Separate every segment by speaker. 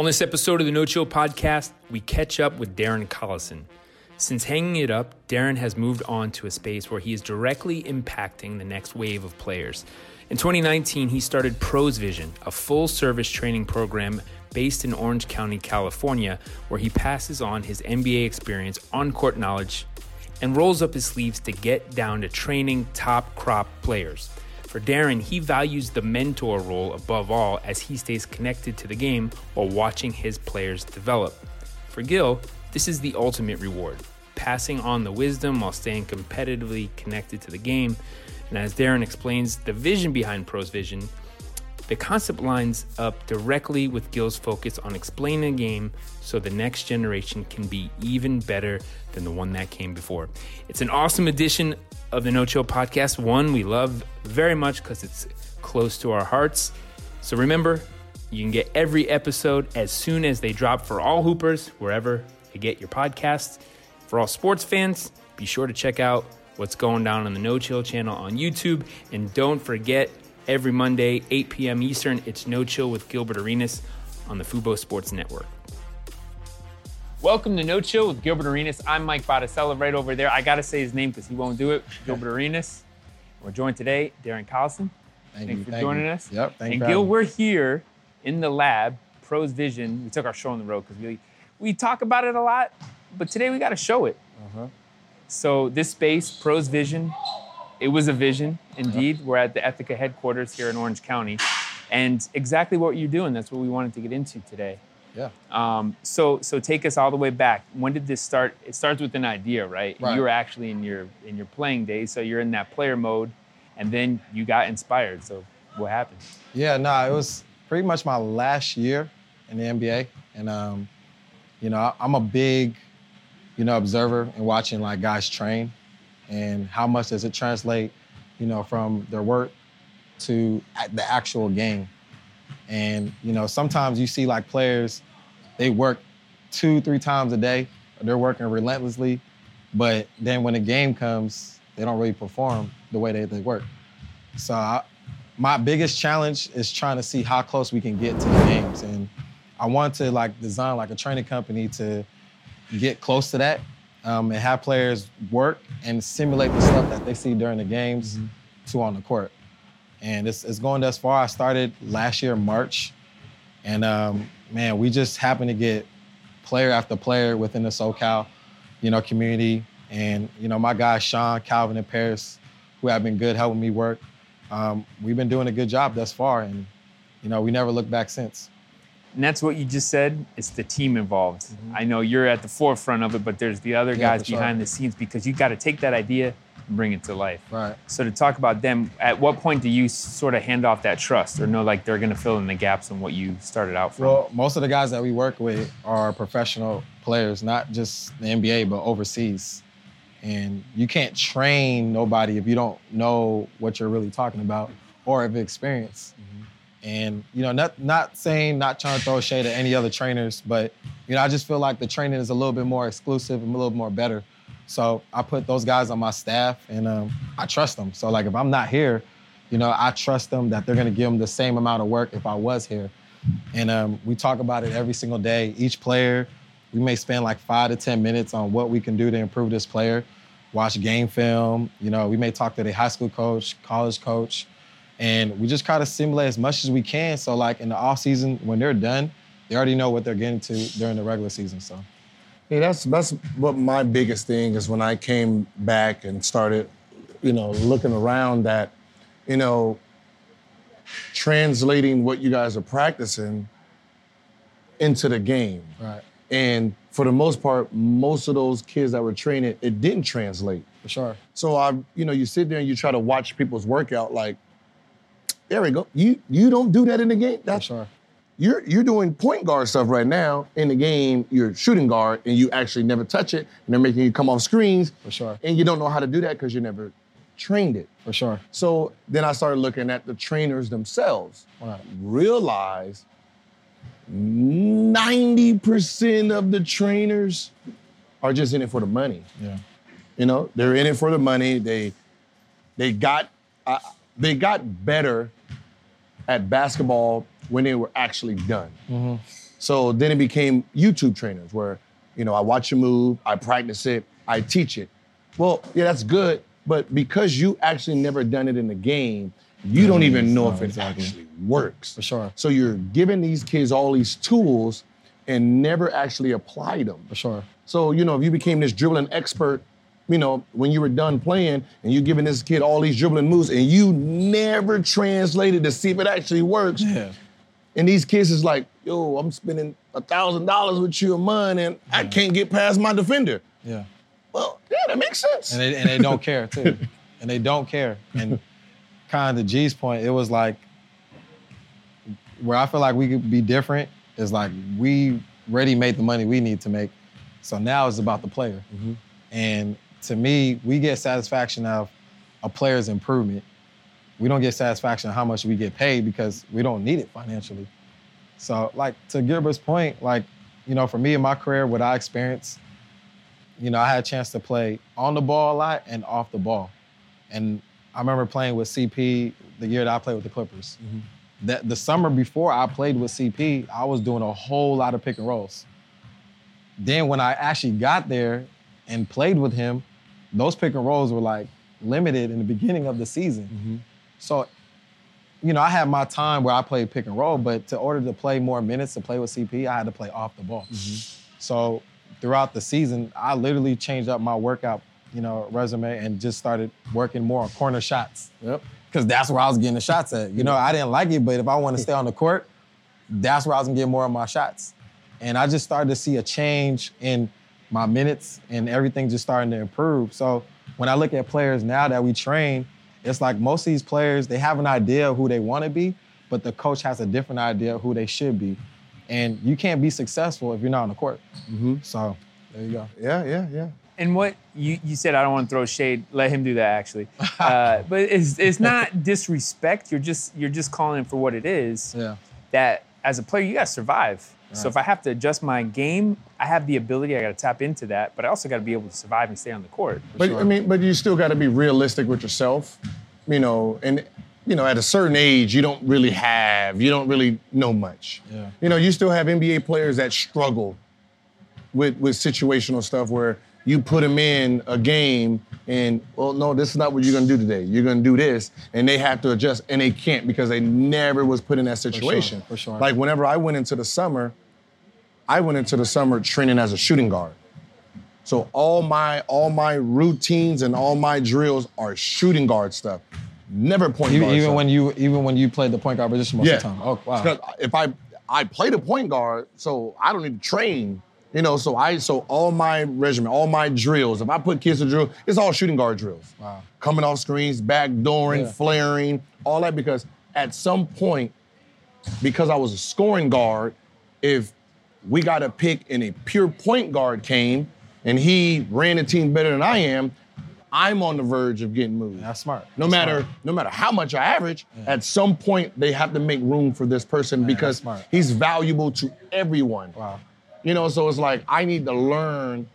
Speaker 1: On this episode of the No Chill podcast, we catch up with Darren Collison. Since hanging it up, Darren has moved on to a space where he is directly impacting the next wave of players. In 2019, he started Pros Vision, a full service training program based in Orange County, California, where he passes on his NBA experience, on court knowledge, and rolls up his sleeves to get down to training top crop players. For Darren, he values the mentor role above all as he stays connected to the game while watching his players develop. For Gil, this is the ultimate reward passing on the wisdom while staying competitively connected to the game. And as Darren explains the vision behind Pros Vision, the concept lines up directly with Gil's focus on explaining the game so the next generation can be even better than the one that came before. It's an awesome edition of the No Chill podcast. One we love very much because it's close to our hearts. So remember, you can get every episode as soon as they drop for all hoopers, wherever you get your podcasts. For all sports fans, be sure to check out what's going down on the No Chill channel on YouTube. And don't forget, every Monday, 8 p.m. Eastern, it's No Chill with Gilbert Arenas on the Fubo Sports Network. Welcome to No Chill with Gilbert Arenas. I'm Mike Botticello right over there. I got to say his name because he won't do it. Gilbert Arenas. We're joined today, Darren Collison.
Speaker 2: Thank
Speaker 1: Thanks
Speaker 2: you.
Speaker 1: for
Speaker 2: thank
Speaker 1: joining
Speaker 2: you.
Speaker 1: us.
Speaker 2: Yep. Thank
Speaker 1: and. Gil, we're here in the lab, Pros Vision. We took our show on the road because we we talk about it a lot, but today we got to show it.
Speaker 2: Uh-huh.
Speaker 1: So this space, Pros Vision, it was a vision indeed. We're at the Ethica headquarters here in Orange County, and exactly what you're doing. That's what we wanted to get into today.
Speaker 2: Yeah.
Speaker 1: Um, so so take us all the way back. When did this start? It starts with an idea, right?
Speaker 2: Right.
Speaker 1: You were actually in your in your playing days, so you're in that player mode, and then you got inspired. So what happened?
Speaker 2: Yeah. No, it was pretty much my last year in the NBA, and um, you know, I- I'm a big, you know, observer and watching like guys train, and how much does it translate, you know, from their work to the actual game. And you know, sometimes you see like players, they work two, three times a day. They're working relentlessly, but then when the game comes, they don't really perform the way they, they work. So I, my biggest challenge is trying to see how close we can get to the games, and I want to like design like a training company to get close to that um, and have players work and simulate the stuff that they see during the games to on the court. And it's, it's going thus far. I started last year, March, and um, man, we just happen to get player after player within the SoCal, you know, community. And you know, my guys Sean, Calvin, and Paris, who have been good helping me work. Um, we've been doing a good job thus far, and you know, we never looked back since.
Speaker 1: And that's what you just said. It's the team involved. I know you're at the forefront of it, but there's the other
Speaker 2: Mm-hmm. Yeah,
Speaker 1: guys
Speaker 2: for sure.
Speaker 1: behind the scenes because you got to take that idea and bring it to life.
Speaker 2: Right.
Speaker 1: So to talk about them, at what point do you sort of hand off that trust, or know like they're going to fill in the gaps on what you started out from?
Speaker 2: Well, most of the guys that we work with are professional players, not just the NBA, but overseas. And you can't train nobody if you don't know what you're really talking about or have experience. And you know, not not saying, not trying to throw shade at any other trainers, but you know, I just feel like the training is a little bit more exclusive and a little more better. So I put those guys on my staff, and um, I trust them. So like, if I'm not here, you know, I trust them that they're gonna give them the same amount of work if I was here. And um, we talk about it every single day. Each player, we may spend like five to 10 minutes on what we can do to improve this player, watch game film. You know, we may talk to the high school coach, college coach, and we just try to simulate as much as we can. So like in the off season, when they're done, they already know what they're getting to during the regular season. So
Speaker 3: Yeah, that's that's what my biggest thing is when I came back and started, you know, looking around that, you know, translating what you guys are practicing into the game.
Speaker 2: right,
Speaker 3: And for the most part, most of those kids that were training, it didn't translate.
Speaker 2: for sure.
Speaker 3: So I, you know, you sit there and you try to watch people's workout like, there we go. You you don't do that in the game. That's
Speaker 2: sure.
Speaker 3: you're you're doing point guard stuff right now in the game. You're shooting guard, and you actually never touch it, and they're making you come off screens.
Speaker 2: For sure.
Speaker 3: And you don't know how to do that because you never trained it.
Speaker 2: For sure.
Speaker 3: So then I started looking at the trainers themselves.
Speaker 2: Right.
Speaker 3: Realized 90% of the trainers are just in it for the money.
Speaker 2: Yeah.
Speaker 3: You know, they're in it for the money. They they got uh, they got better at basketball when they were actually done. Mm-hmm. So then it became YouTube trainers where, you know, I watch a move, I practice it, I teach it. Well, yeah, that's good, but because you actually never done it in the game, you don't even know if it
Speaker 2: exactly.
Speaker 3: actually works.
Speaker 2: For sure.
Speaker 3: So you're giving these kids all these tools and never actually applied them.
Speaker 2: For sure.
Speaker 3: So, you know, if you became this dribbling expert, you know, when you were done playing and you're giving this kid all these dribbling moves and you never translated to see if it actually works.
Speaker 2: Yeah.
Speaker 3: And these kids is like, yo, I'm spending a thousand dollars with you a month and I can't get past my defender.
Speaker 2: Yeah.
Speaker 3: Well, yeah, that makes sense.
Speaker 2: and they, and they don't care too. And they don't care. And kind of to G's point, it was like where I feel like we could be different is like we already made the money we need to make. So now it's about the player. Mm-hmm. And to me, we get satisfaction of a player's improvement. We don't get satisfaction of how much we get paid because we don't need it financially. So, like to Gilbert's point, like, you know, for me in my career, what I experienced, you know, I had a chance to play on the ball a lot and off the ball. And I remember playing with CP the year that I played with the Clippers. Mm-hmm. That the summer before I played with CP, I was doing a whole lot of pick and rolls. Then when I actually got there and played with him, those pick and rolls were like limited in the beginning of the season. Mm-hmm. So, you know, I had my time where I played pick and roll, but to order to play more minutes to play with CP, I had to play off the ball. Mm-hmm. So throughout the season, I literally changed up my workout, you know, resume and just started working more on corner shots.
Speaker 3: Yep.
Speaker 2: Because that's where I was getting the shots at. You know, I didn't like it, but if I want to stay on the court, that's where I was gonna get more of my shots. And I just started to see a change in my minutes and everything just starting to improve. So when I look at players now that we train, it's like most of these players, they have an idea of who they want to be, but the coach has a different idea of who they should be. And you can't be successful if you're not on the court. So there you go.
Speaker 3: Yeah, yeah, yeah.
Speaker 1: And what you, you said, I don't want to throw shade. Let him do that, actually. Uh, but it's, it's not disrespect. You're just you're just calling it for what it is.
Speaker 2: Yeah.
Speaker 1: That as a player, you got to survive. So if I have to adjust my game, I have the ability. I got to tap into that, but I also got to be able to survive and stay on the court.
Speaker 3: But I mean, but you still got to be realistic with yourself, you know. And you know, at a certain age, you don't really have, you don't really know much.
Speaker 2: Yeah.
Speaker 3: You know, you still have NBA players that struggle with with situational stuff where you put them in a game and well, no, this is not what you're gonna do today. You're gonna do this, and they have to adjust, and they can't because they never was put in that situation.
Speaker 2: for sure.
Speaker 3: Like whenever I went into the summer, I went into the summer training as a shooting guard. So all my all my routines and all my drills are shooting guard stuff. Never point
Speaker 2: Even,
Speaker 3: guard
Speaker 2: even
Speaker 3: stuff.
Speaker 2: when you even when you played the point guard position most
Speaker 3: yeah.
Speaker 2: of the time. Oh wow.
Speaker 3: Because if I I play the point guard, so I don't need to train. You know, so I so all my regimen, all my drills. If I put kids to drill, it's all shooting guard drills.
Speaker 2: Wow.
Speaker 3: Coming off screens, backdooring,
Speaker 2: Yeah.
Speaker 3: flaring, all that because at some point, because I was a scoring guard, if we got a pick and a pure point guard came and he ran the team better than I am, I'm on the verge of getting moved.
Speaker 2: That's smart.
Speaker 3: No
Speaker 2: That's
Speaker 3: matter
Speaker 2: smart.
Speaker 3: no matter how much I average, at some point they have to make room for this person because he's valuable to everyone.
Speaker 2: Wow.
Speaker 3: You know, so it's like I need to learn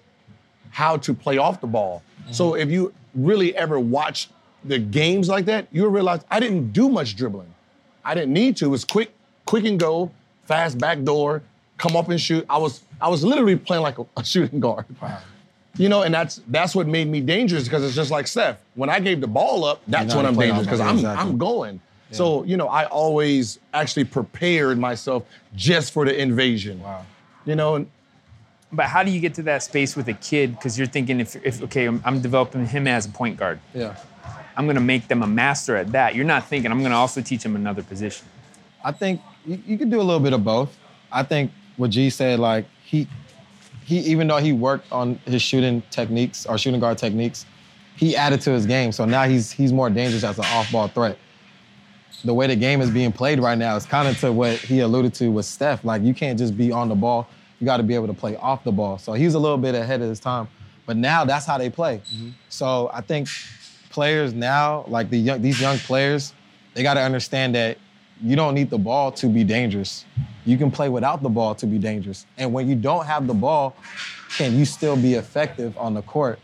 Speaker 3: how to play off the ball. So mm-hmm. if you really ever watch the games like that, you'll realize I didn't do much dribbling. I didn't need to. It was quick, quick and go, fast back door, come up and shoot. I was I was literally playing like a, a shooting guard.
Speaker 2: Wow.
Speaker 3: You know, and that's that's what made me dangerous because it's just like Steph. When I gave the ball up, that's
Speaker 2: know
Speaker 3: when I'm
Speaker 2: play
Speaker 3: dangerous because I'm
Speaker 2: exactly.
Speaker 3: I'm going. So you know, I always actually prepared myself just for the invasion.
Speaker 2: Wow.
Speaker 3: You know, and
Speaker 1: But how do you get to that space with a kid? Because you're thinking, if, if okay, I'm, I'm developing him as a point guard.
Speaker 2: Yeah.
Speaker 1: I'm going to make them a master at that. You're not thinking, I'm going to also teach them another position.
Speaker 2: I think you, you can do a little bit of both. I think what G said, like he he even though he worked on his shooting techniques or shooting guard techniques, he added to his game. So now he's he's more dangerous as an off-ball threat. the way the game is being played right now is kind of to what he alluded to with Steph. Like you can't just be on the ball. You got to be able to play off the ball. So he's a little bit ahead of his time. But now that's how they play. Mm-hmm. So I think players now, like the young, these young players, they got to understand that you don't need the ball to be dangerous. You can play without the ball to be dangerous. And when you don't have the ball, can you still be effective on the court?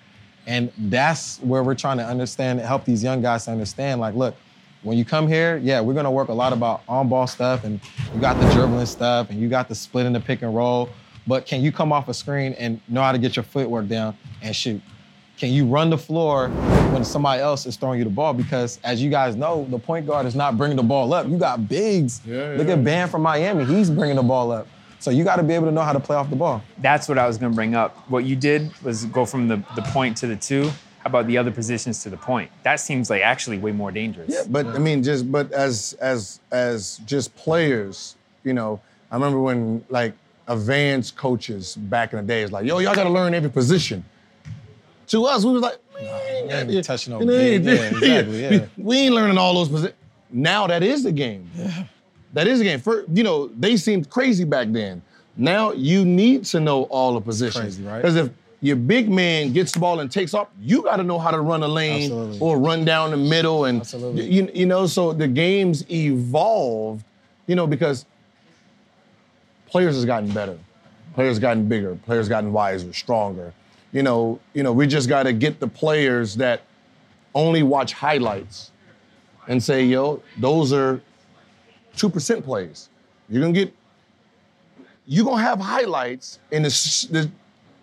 Speaker 2: And that's where we're trying to understand, help these young guys to understand, like, look, when you come here, yeah, we're gonna work a lot about on-ball stuff, and you got the dribbling stuff, and you got the split in the pick and roll. But can you come off a screen and know how to get your footwork down and shoot? Can you run the floor when somebody else is throwing you the ball? Because as you guys know, the point guard is not bringing the ball up. You got bigs.
Speaker 3: Yeah,
Speaker 2: Look at Bam from Miami. He's bringing the ball up. So you got to be able to know how to play off the ball.
Speaker 1: That's what I was going to bring up. What you did was go from the, the point to the two. How about the other positions to the point? That seems like actually way more dangerous.
Speaker 3: Yeah, but I mean, just but as as as just players, you know, I remember when like advanced coaches back in the day is like, yo, y'all got to learn every position. To us, we was like, man,
Speaker 2: ain't touching no
Speaker 3: you know,
Speaker 2: big, yeah, exactly, yeah.
Speaker 3: We ain't learning all those positions. Now that is the game. That is the game. For you know, they seemed crazy back then. Now you need to know all the positions.
Speaker 2: Crazy, right?
Speaker 3: Because if your big man gets the ball and takes off, you got to know how to run a lane
Speaker 2: Absolutely.
Speaker 3: or run down the middle and
Speaker 2: Absolutely.
Speaker 3: you, you know so the game's evolved you know because players has gotten better players gotten bigger players gotten wiser stronger you know you know we just got to get the players that only watch highlights and say yo those are 2% plays you're gonna get you're gonna have highlights and it's, it's-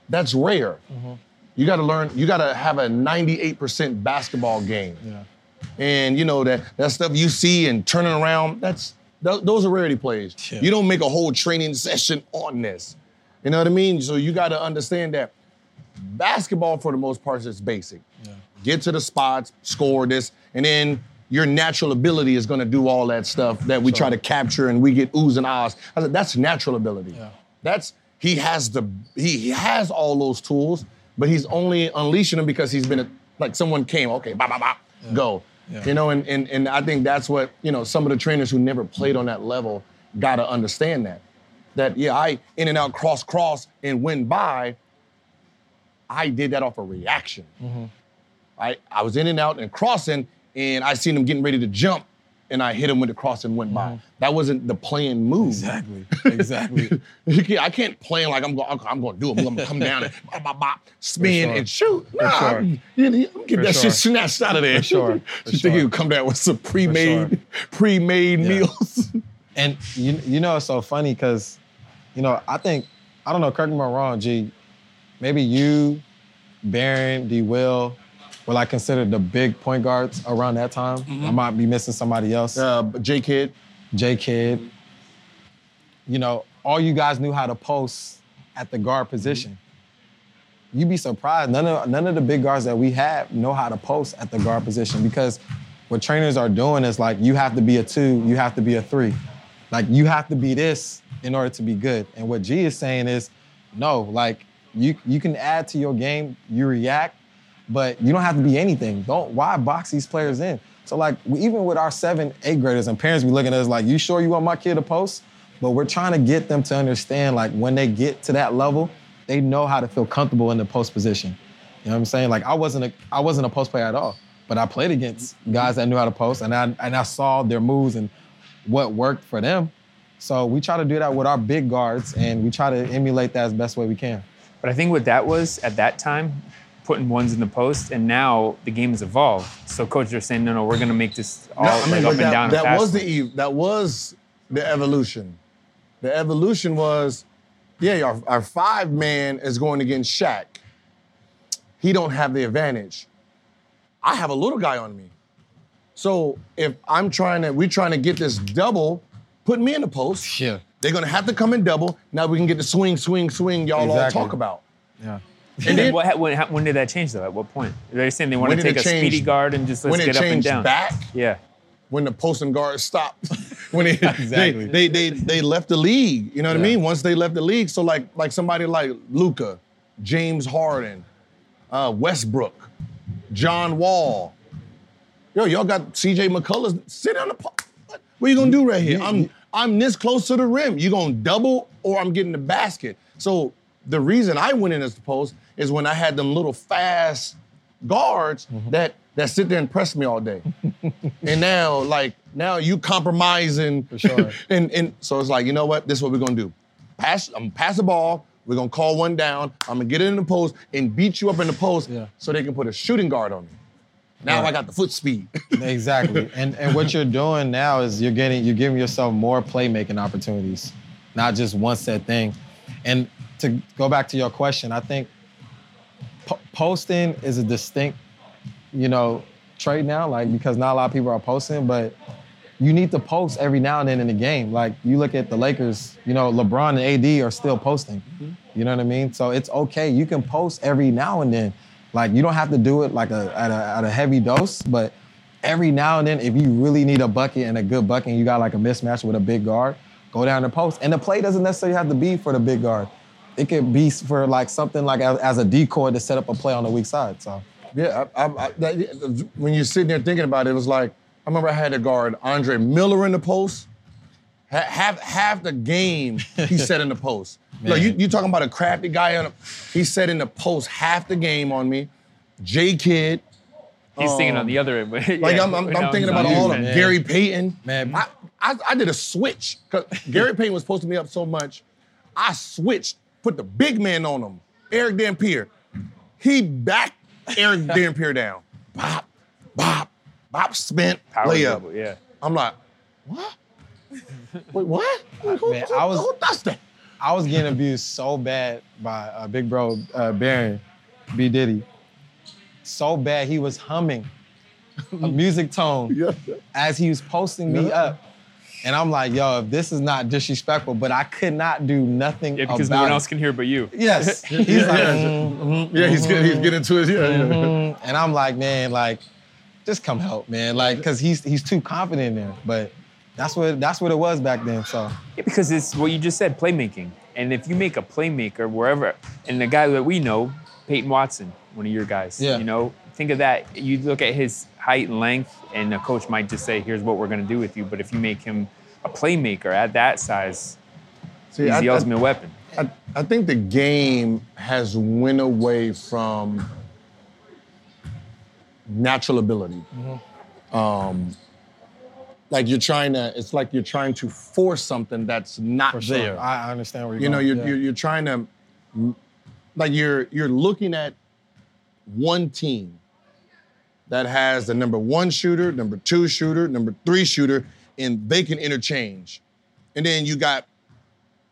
Speaker 3: that's rare mm-hmm. you got to learn. You got to have a 98% basketball game.
Speaker 2: Yeah.
Speaker 3: And you know that that stuff you see and turning around. That's th- those are rarity plays.
Speaker 2: Yeah.
Speaker 3: You don't make a whole training session on this. You know what I mean? So you got to understand that basketball, for the most part, is basic. Get to the spots, score this, and then your natural ability is going to do all that stuff that we try to capture and we get oohs and ahs. I said, that's natural ability.
Speaker 2: Yeah.
Speaker 3: That's he has the he, he has all those tools, but he's only unleashing them because he's been a, like someone came, okay, bop, bop, bop, go.
Speaker 2: Yeah.
Speaker 3: You know, and, and and I think that's what, you know, some of the trainers who never played on that level gotta understand that. That yeah, I in and out cross cross and went by. I did that off a reaction.
Speaker 2: Mm-hmm.
Speaker 3: I, I was in and out and crossing, and I seen him getting ready to jump, and I hit him with the cross and went by. That wasn't the playing move.
Speaker 2: Mm-hmm. Exactly. Exactly.
Speaker 3: Can't- I can't plan like I'm going. I'm going to do it. I'm going to come down and bop, bop, bop, spin
Speaker 2: sure.
Speaker 3: and shoot. Nah,
Speaker 2: sure.
Speaker 3: I'm, I'm get
Speaker 2: For
Speaker 3: that
Speaker 2: sure.
Speaker 3: shit snatched out of there.
Speaker 2: For sure. For
Speaker 3: you think he would come down with some pre-made, pre-made
Speaker 2: Yeah.
Speaker 3: meals?
Speaker 2: And you you know it's so funny because, you know, I think, I don't know, correct me if I'm wrong, G, maybe you, Baron, D Will, were like considered the big point guards around that time. I might be missing somebody else.
Speaker 3: uh, J Kidd.
Speaker 2: J Kidd. You know, all you guys knew how to post at the guard position. You'd be surprised. None of none of the big guards that we have know how to post at the guard position because what trainers are doing is like you have to be a two, you have to be a three. Like you have to be this in order to be good. And what G is saying is, no, like you you can add to your game, you react, but you don't have to be anything. Don't why box these players in? So like even with our seven, graders and parents be looking at us like, you sure you want my kid to post? But we're trying to get them to understand like when they get to that level, they know how to feel comfortable in the post position. You know what I'm saying? Like I wasn't a I wasn't a post player at all, but I played against guys that knew how to post, and I and I saw their moves and what worked for them. So we try to do that with our big guards, and we try to emulate that as best way we can.
Speaker 1: But I think what that was at that time, putting ones in the post, and now the game has evolved. So coaches are saying, no, no, we're going to make this all
Speaker 3: No,
Speaker 1: like,
Speaker 3: but
Speaker 1: up and down.
Speaker 3: that
Speaker 1: and
Speaker 3: was the ev- that was the evolution. The evolution was, yeah, our, our five man is going against Shaq. He don't have the advantage. I have a little guy on me. So if I'm trying to, we're trying to get this double, put me in the post.
Speaker 2: Yeah.
Speaker 3: They're gonna have to come in double. Now we can get the swing, swing, swing. Y'all
Speaker 2: Exactly.
Speaker 3: all talk about.
Speaker 2: Yeah.
Speaker 1: And then
Speaker 3: then-
Speaker 1: what, when, ha- when did that change though? At what point? They're saying they want to take a
Speaker 3: change?
Speaker 1: speedy guard and just let's
Speaker 3: when it
Speaker 1: get up and
Speaker 3: changed
Speaker 1: down.
Speaker 3: back,
Speaker 1: Yeah.
Speaker 3: when the posting guards stopped. when they,
Speaker 2: Exactly.
Speaker 3: they, they, they, they left the league. You know what I mean? Once they left the league, so like like somebody like Luka, James Harden, uh, Westbrook, John Wall. Yo, y'all got CJ McCullers. Sit on the po- What are you gonna do right here? I'm
Speaker 2: you-
Speaker 3: I'm this close to the rim. You gonna double or I'm getting the basket. So the reason I went in as the post is when I had them little fast guards
Speaker 2: Mm-hmm.
Speaker 3: that that sit there and press me all day. and now, like now you compromising.
Speaker 2: For sure.
Speaker 3: and and so it's like, you know what? This is what we're gonna do. Pass, I'm gonna pass the ball. We're gonna call one down. I'm gonna get it in the post and beat you up in the post
Speaker 2: Yeah.
Speaker 3: so they can put a shooting guard on me. Now I got the foot speed.
Speaker 2: Exactly. and and what you're doing now is you're getting you're giving yourself more playmaking opportunities, not just one set thing. And to go back to your question, I think po- posting is a distinct, you know, trait now, like because not a lot of people are posting, but you need to post every now and then in the game. Like you look at the Lakers, you know, LeBron and AD are still posting. Mm-hmm. You know what I mean? So it's okay. You can post every now and then. Like you don't have to do it like a at a, at a heavy dose, but every now and then, if you really need a bucket and a good bucket, and you got like a mismatch with a big guard, go down the post. And the play doesn't necessarily have to be for the big guard. It could be for like something like as, as a decoy to set up a play on the weak side. So
Speaker 3: Yeah, I, I, I, that, when you're sitting there thinking about it, it was like I remember I had a guard Andre Miller in the post. Ha- Half half the game he said in the post. Look, you you talking about a crafty guy on a, he said in the post half the game on me. J Kidd,
Speaker 1: He's thinking on um, the other end. but
Speaker 3: like I'm, I'm, I'm thinking about all of them.
Speaker 1: it.
Speaker 3: Gary Payton,
Speaker 2: Man.
Speaker 3: I, I I did a switch because Gary Payton was posting me up so much. I switched, put the big man on him, Erick Dampier. He backed Erick Dampier down. Bop, bop, bop, spent
Speaker 1: Power
Speaker 3: layup.
Speaker 1: dribble, yeah.
Speaker 3: I'm like, what? Wait, what? Who,
Speaker 2: Man,
Speaker 3: who-
Speaker 2: I was-
Speaker 3: who does that?
Speaker 2: I was getting abused so bad by uh, big bro uh, Baron, B Diddy. So bad he was humming a music tone
Speaker 3: Yeah.
Speaker 2: as he was posting me up. And I'm like, yo, if this is not disrespectful, but I could not do nothing
Speaker 1: Yeah, because no one
Speaker 2: it.
Speaker 1: else can hear but you.
Speaker 2: Yes. He's
Speaker 3: Yeah,
Speaker 2: like,
Speaker 3: yeah.
Speaker 2: mm, mm,
Speaker 3: Yeah, he's getting he's getting to his yeah. yeah.
Speaker 2: mm. and I'm like, man, like, just come help, man. Like, cause he's he's too confident in there. But that's what that's what it was back then. So
Speaker 1: Yeah, because it's what you just said, playmaking. And if you make a playmaker wherever, and the guy that we know, Peyton Watson, one of your guys,
Speaker 2: Yeah.
Speaker 1: you know, think of that. You look at his height and length, and the coach might just say, "Here's what we're going to do with you." But if you make him a playmaker at that size,
Speaker 3: See,
Speaker 1: he's
Speaker 3: I-
Speaker 1: the
Speaker 3: I-
Speaker 1: ultimate weapon.
Speaker 3: I, I think the game has went away from natural ability. Um, like you're trying to, it's like you're trying to force something that's not
Speaker 2: for
Speaker 3: there.
Speaker 2: I, I understand where you're
Speaker 3: you know, you're,
Speaker 2: Yeah.
Speaker 3: you're you're trying to, like you're you're looking at one team that has the number one shooter, number two shooter, number three shooter, and they can interchange. And then you got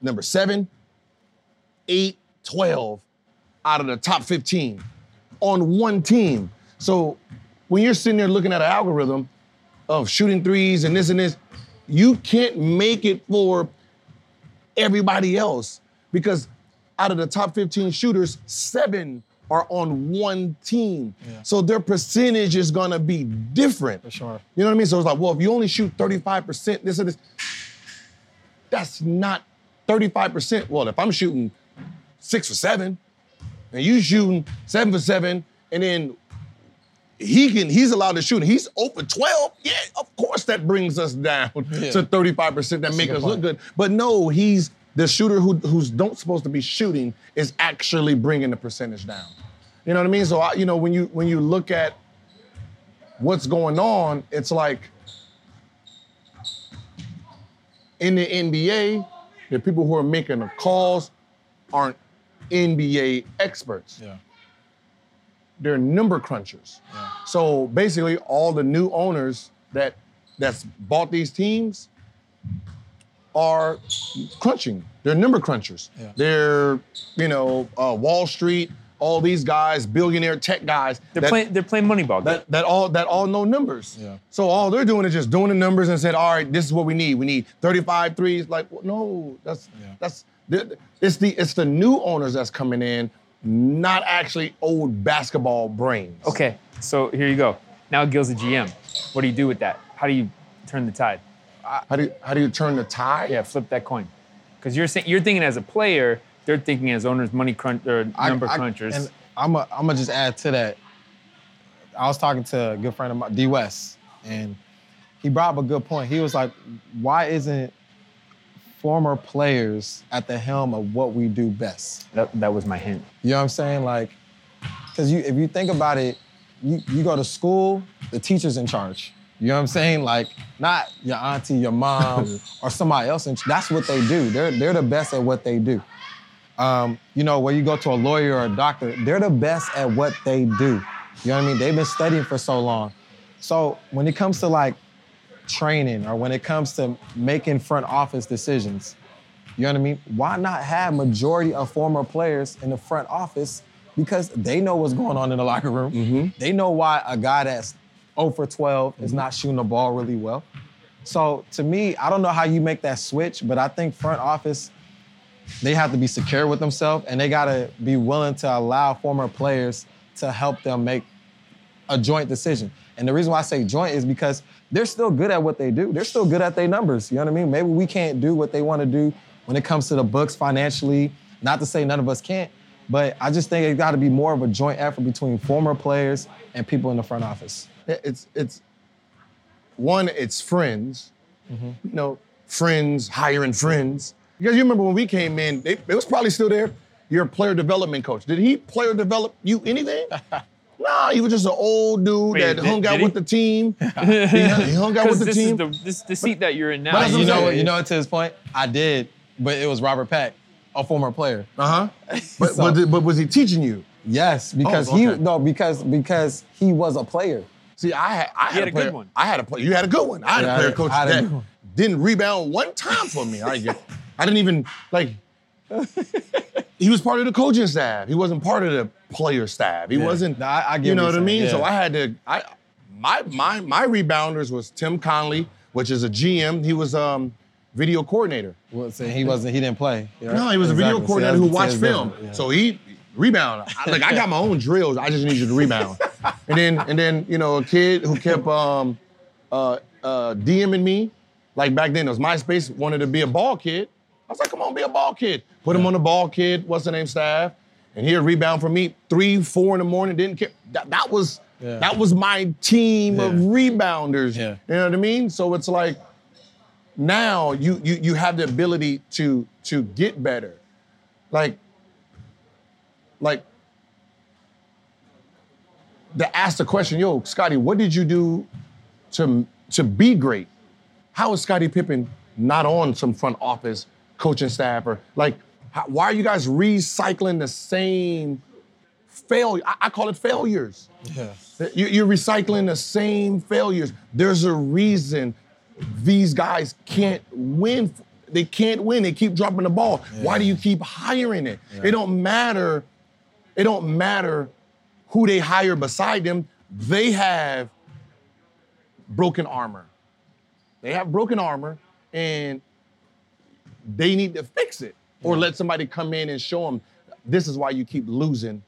Speaker 3: number seven, eight, 12 out of the top 15 on one team. So when you're sitting there looking at an algorithm of shooting threes and this and this, you can't make it for everybody else because out of the top 15 shooters, seven are on one team. So their percentage is gonna be different.
Speaker 2: For sure.
Speaker 3: You know what I mean? So it's like, well, if you only shoot 35%, this and this, that's not 35%. Well, if I'm shooting six for seven, and you shooting seven for seven, and then he can he's allowed to shoot. He's open 12. Yeah, of course that brings us down
Speaker 2: Yeah.
Speaker 3: to 35% that make us look good. But no, he's the shooter who who's don't supposed to be shooting is actually bringing the percentage down. You know what I mean? So I, you know when you when you look at what's going on, it's like in the NBA, the people who are making the calls aren't NBA experts.
Speaker 2: Yeah.
Speaker 3: They're number crunchers. So basically, all the new owners that that's bought these teams are crunching. They're number crunchers.
Speaker 2: Yeah.
Speaker 3: They're you know uh, Wall Street, all these guys, billionaire tech guys.
Speaker 1: They're
Speaker 3: that-
Speaker 1: playing. They're playing Moneyball.
Speaker 3: that that all that all know numbers.
Speaker 2: Yeah.
Speaker 3: So all they're doing is just doing the numbers and said, all right, this is what we need. We need 35 threes. Like, well, no, that's
Speaker 2: Yeah.
Speaker 3: that's it's the it's the new owners that's coming in, not actually old basketball brains.
Speaker 1: Okay, so here you go. Now Gil's a GM. What do you do with that? How do you turn the tide?
Speaker 3: Uh, how do you, how do you turn the tide?
Speaker 1: Yeah, flip that coin. Because you're saying you're thinking as a player, they're thinking as owners, money crunch or
Speaker 2: I-
Speaker 1: number
Speaker 2: I-
Speaker 1: crunchers.
Speaker 2: And I'm a, I'm gonna just add to that. I was talking to a good friend of mine, D West, and he brought up a good point. He was like, why isn't former players at the helm of what we do best?
Speaker 1: That, that was my hint.
Speaker 2: You know what I'm saying? Like, because you, if you think about it, you, you go to school, the teacher's in charge. You know what I'm saying? Like, not your auntie, your mom, or somebody else. And that's what they do. They're, they're the best at what they do. Um, you know, where you go to a lawyer or a doctor, they're the best at what they do. You know what I mean? They've been studying for so long. So when it comes to like training or when it comes to making front office decisions, you know what I mean? Why not have majority of former players in the front office because they know what's going on in the locker room. Mm-hmm. They know why a guy that's 0 for 12 is mm-hmm. not shooting the ball really well. So to me, I don't know how you make that switch, but I think front office, they have to be secure with themselves and they gotta be willing to allow former players to help them make a joint decision. And the reason why I say joint is because they're still good at what they do. They're still good at their numbers. You know what I mean? Maybe we can't do what they want to do when it comes to the books financially. Not to say none of us can't, but I just think it got to be more of a joint effort between former players and people in the front office.
Speaker 3: It's it's one, it's friends.
Speaker 2: Mm-hmm.
Speaker 3: You know, friends hiring friends. Because you remember when we came in, they, it was probably still there. You're player development coach. Did he player develop you anything? nah, he was just an old dude
Speaker 1: Wait,
Speaker 3: that
Speaker 1: did-
Speaker 3: hung out
Speaker 1: did he?
Speaker 3: with the team. he, he hung out with the
Speaker 1: this
Speaker 3: team.
Speaker 1: is the this the seat that you're in now.
Speaker 3: But that's what
Speaker 2: you
Speaker 3: I'm
Speaker 2: know
Speaker 3: saying.
Speaker 2: what? You know? To his point, I did, but it was Robert Pack, a former player.
Speaker 3: uh huh. But,
Speaker 2: So-
Speaker 3: but, but was he teaching you?
Speaker 2: Yes, because
Speaker 3: Oh,
Speaker 2: he
Speaker 3: okay.
Speaker 2: no because because he was a player.
Speaker 3: See, I had, I had,
Speaker 1: had a good
Speaker 3: player,
Speaker 1: one.
Speaker 3: I had a player. You had a good one. I had
Speaker 2: Yeah,
Speaker 3: a
Speaker 2: I
Speaker 3: player
Speaker 2: had-
Speaker 3: coach
Speaker 2: I had a
Speaker 3: that
Speaker 2: good one.
Speaker 3: didn't rebound one time for me. I I didn't even like. he was part of the coaching staff. He wasn't part of the player staff. He wasn't.
Speaker 2: No, I- I
Speaker 3: you know what I mean? So. I had to. I my my my rebounders was Tim Connelly, which is a GM. He was um video coordinator.
Speaker 2: Well, so he wasn't. He didn't play. right?
Speaker 3: No, he was a video
Speaker 2: Exactly. So
Speaker 3: coordinator who watched film.
Speaker 2: yeah.
Speaker 3: So he rebound. I, like I got my own drills. I just need you to rebound. and then and then you know a kid who kept um uh uh DMing me. Like back then it was MySpace wanted to be a ball kid. I was like, come on, be a ball kid. Put him on the ball kid. What's the name staff? And he'd rebound for me three, four in the morning. Didn't care. That, that was
Speaker 2: Yeah.
Speaker 3: that was my team of rebounders.
Speaker 2: Yeah.
Speaker 3: You know what I mean? So it's like now you you you have the ability to to get better. Like like to ask the question, yo, Scottie, what did you do to to be great? How is Scottie Pippen not on some front office coaching staff or like how, why are you guys recycling the same failure? I, I call it failures.
Speaker 2: Yeah.
Speaker 3: You- You're recycling the same failures. There's a reason these guys can't win. They can't win. They keep dropping the ball. Why do you keep hiring it? It don't matter. It don't matter who they hire beside them. They have broken armor. They have broken armor, and they need to fix it, or let somebody come in and show them this is why you keep losing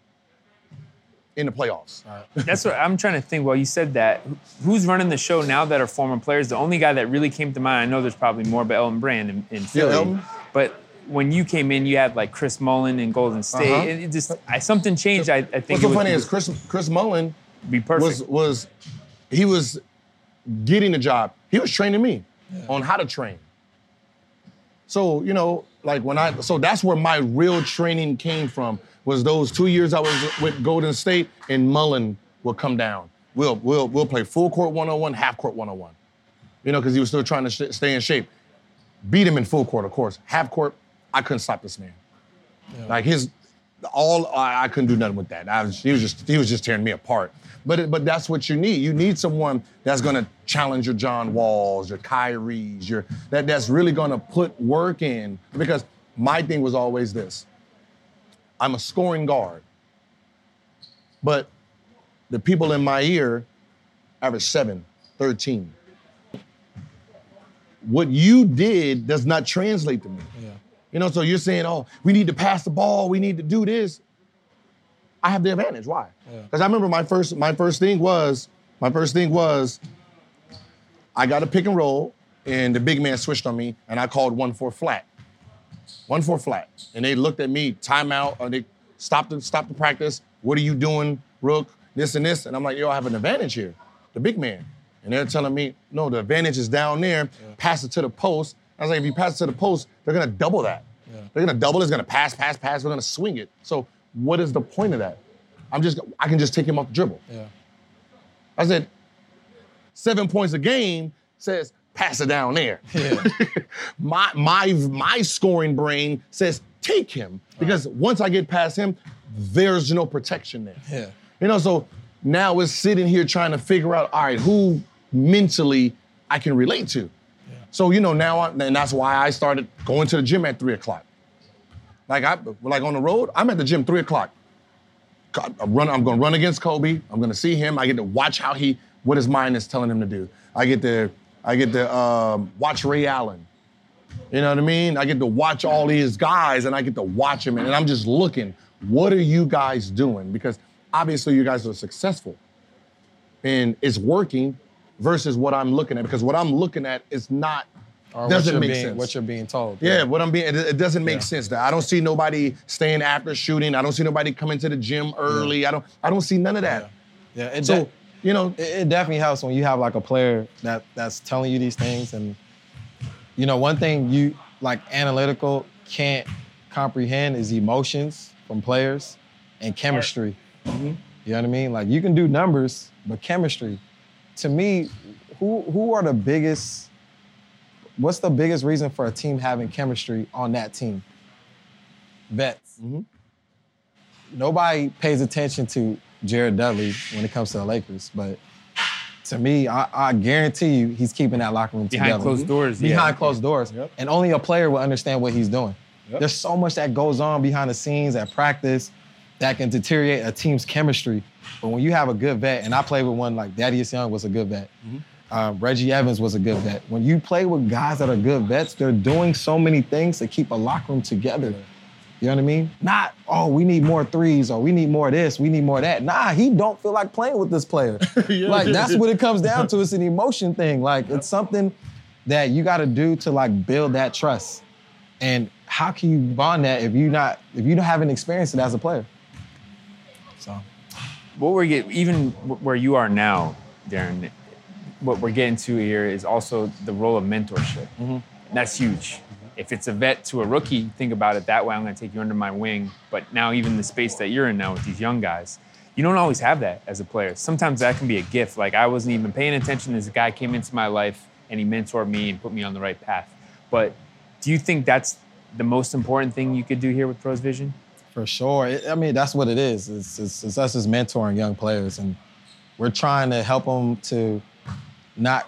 Speaker 3: in the playoffs.
Speaker 1: That's what I'm trying to think. While you said that, who's running the show now that are former players? The only guy that really came to mind, I know there's probably more, but Elton Brand in, in Philly.
Speaker 3: Elton.
Speaker 1: But when you came in, you had like Chris Mullin in Golden State.
Speaker 3: Uh-huh.
Speaker 1: It, just I, something changed. I, I think
Speaker 3: What's so funny is Chris Chris Mullin
Speaker 1: be perfect.
Speaker 3: was was he was getting the job. He was training me on how to train. So you know, like when I so that's where my real training came from. Was those two years I was with Golden State and Mullin will come down. We'll we'll we'll play full court 101, half court 101. You know, because he was still trying to sh- stay in shape. Beat him in full court, of course. Half court, I couldn't stop this man. Like his, all I, I couldn't do nothing with that. I was, he was just he was just tearing me apart. But but that's what you need. You need someone that's gonna challenge your John Walls, your Kyries, your that that's really gonna put work in. Because my thing was always this: I'm a scoring guard, but the people in my ear average seven, 13. What you did does not translate to me. You know, so you're saying, oh, we need to pass the ball, we need to do this. I have the advantage. Why? Because I remember my first my first thing was my first thing was I got a pick and roll, and the big man switched on me, and I called one four flat. One four flat. And they looked at me, timeout, or they stopped the stopped the practice. What are you doing, Rook? This and this. And I'm like, yo, I have an advantage here. The big man. And they're telling me, no, the advantage is down there. Pass it to the post. I was like, if you pass it to the post, they're gonna double that. They're gonna double it. It's gonna pass, pass, pass. We're gonna swing it. So what is the point of that? I'm just, I can just take him off the dribble.
Speaker 2: Yeah.
Speaker 3: I said, seven points a game says pass it down there.
Speaker 2: Yeah.
Speaker 3: my my my scoring brain says take him because once I get past him, there's no protection there.
Speaker 2: Yeah.
Speaker 3: You know, so now we're sitting here trying to figure out, all right, who mentally I can relate to. So you know now, I, and that's why I started going to the gym at three o'clock. Like I, like on the road, I'm at the gym three o'clock. I'm run. I'm gonna run against Kobe. I'm gonna see him. I get to watch how he, what his mind is telling him to do. I get to, I get to um, watch Ray Allen. You know what I mean? I get to watch all these guys, and I get to watch them, and I'm just looking. What are you guys doing? Because obviously you guys are successful, and it's working. Versus what I'm looking at, because what I'm looking at is not
Speaker 2: Or what
Speaker 3: doesn't
Speaker 2: you're
Speaker 3: make
Speaker 2: being,
Speaker 3: sense.
Speaker 2: What you're being told.
Speaker 3: Yeah, what I'm being, it, it doesn't make
Speaker 2: Yeah.
Speaker 3: sense. That I don't see nobody staying after shooting. I don't see nobody coming to the gym early. I don't, I don't see none of that.
Speaker 2: Yeah. It
Speaker 3: So,
Speaker 2: de-
Speaker 3: you know,
Speaker 2: it, it definitely helps when you have like a player that that's telling you these things and you know one thing you like analytical can't comprehend is emotions from players and chemistry
Speaker 3: Mm-hmm.
Speaker 2: you know what i mean like you can do numbers but chemistry to me who who are the biggest what's the biggest reason for a team having chemistry on that team vets
Speaker 3: Mm-hmm.
Speaker 2: nobody pays attention to Jared Dudley when it comes to the Lakers, but to me, I, I guarantee you he's keeping that locker room
Speaker 1: Behind
Speaker 2: together.
Speaker 1: closed doors, yeah.
Speaker 2: Behind closed doors. And only a player will understand what he's doing. There's so much that goes on behind the scenes at practice that can deteriorate a team's chemistry. But when you have a good vet, and I played with one like Thaddeus Young was a good vet. Um, Reggie Evans was a good vet. When you play with guys that are good vets, they're doing so many things to keep a locker room together. You know what I mean? Not, oh, we need more threes or we need more of this, we need more of that. Nah, he don't feel like playing with this player. like that's what it comes down to. It's an emotion thing. Like it's something that you gotta do to like build that trust. And how can you bond that if you not if you don't haven't experienced it as a player? So
Speaker 1: what we're getting, even where you are now, Darren, what we're getting to here is also the role of mentorship. And that's huge. Mm-hmm. If it's a vet to a rookie, think about it that way. I'm going to take you under my wing. But now, even the space that you're in now with these young guys, you don't always have that as a player. Sometimes that can be a gift. Like I wasn't even paying attention. This guy came into my life and he mentored me and put me on the right path. But do you think that's the most important thing you could do here with Pros Vision?
Speaker 2: For sure. It- I mean, that's what it is. It's, it's, it's us as mentoring young players, and we're trying to help them to not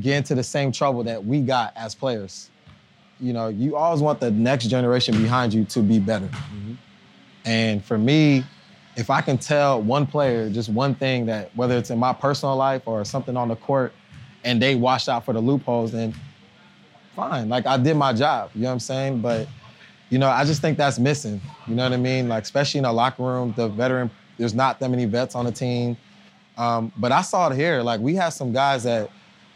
Speaker 2: get into the same trouble that we got as players. You know, you always want the next generation behind you to be better. Mm-hmm. And for me, if I can tell one player just one thing that, whether it's in my personal life or something on the court, and they watch out for the loopholes, then fine. Like I did my job. You know what I'm saying? But you know, I just think that's missing. You know what I mean? Like, especially in a locker room, the veteran, there's not that many vets on the team. Um, but I saw it here. Like, we have some guys that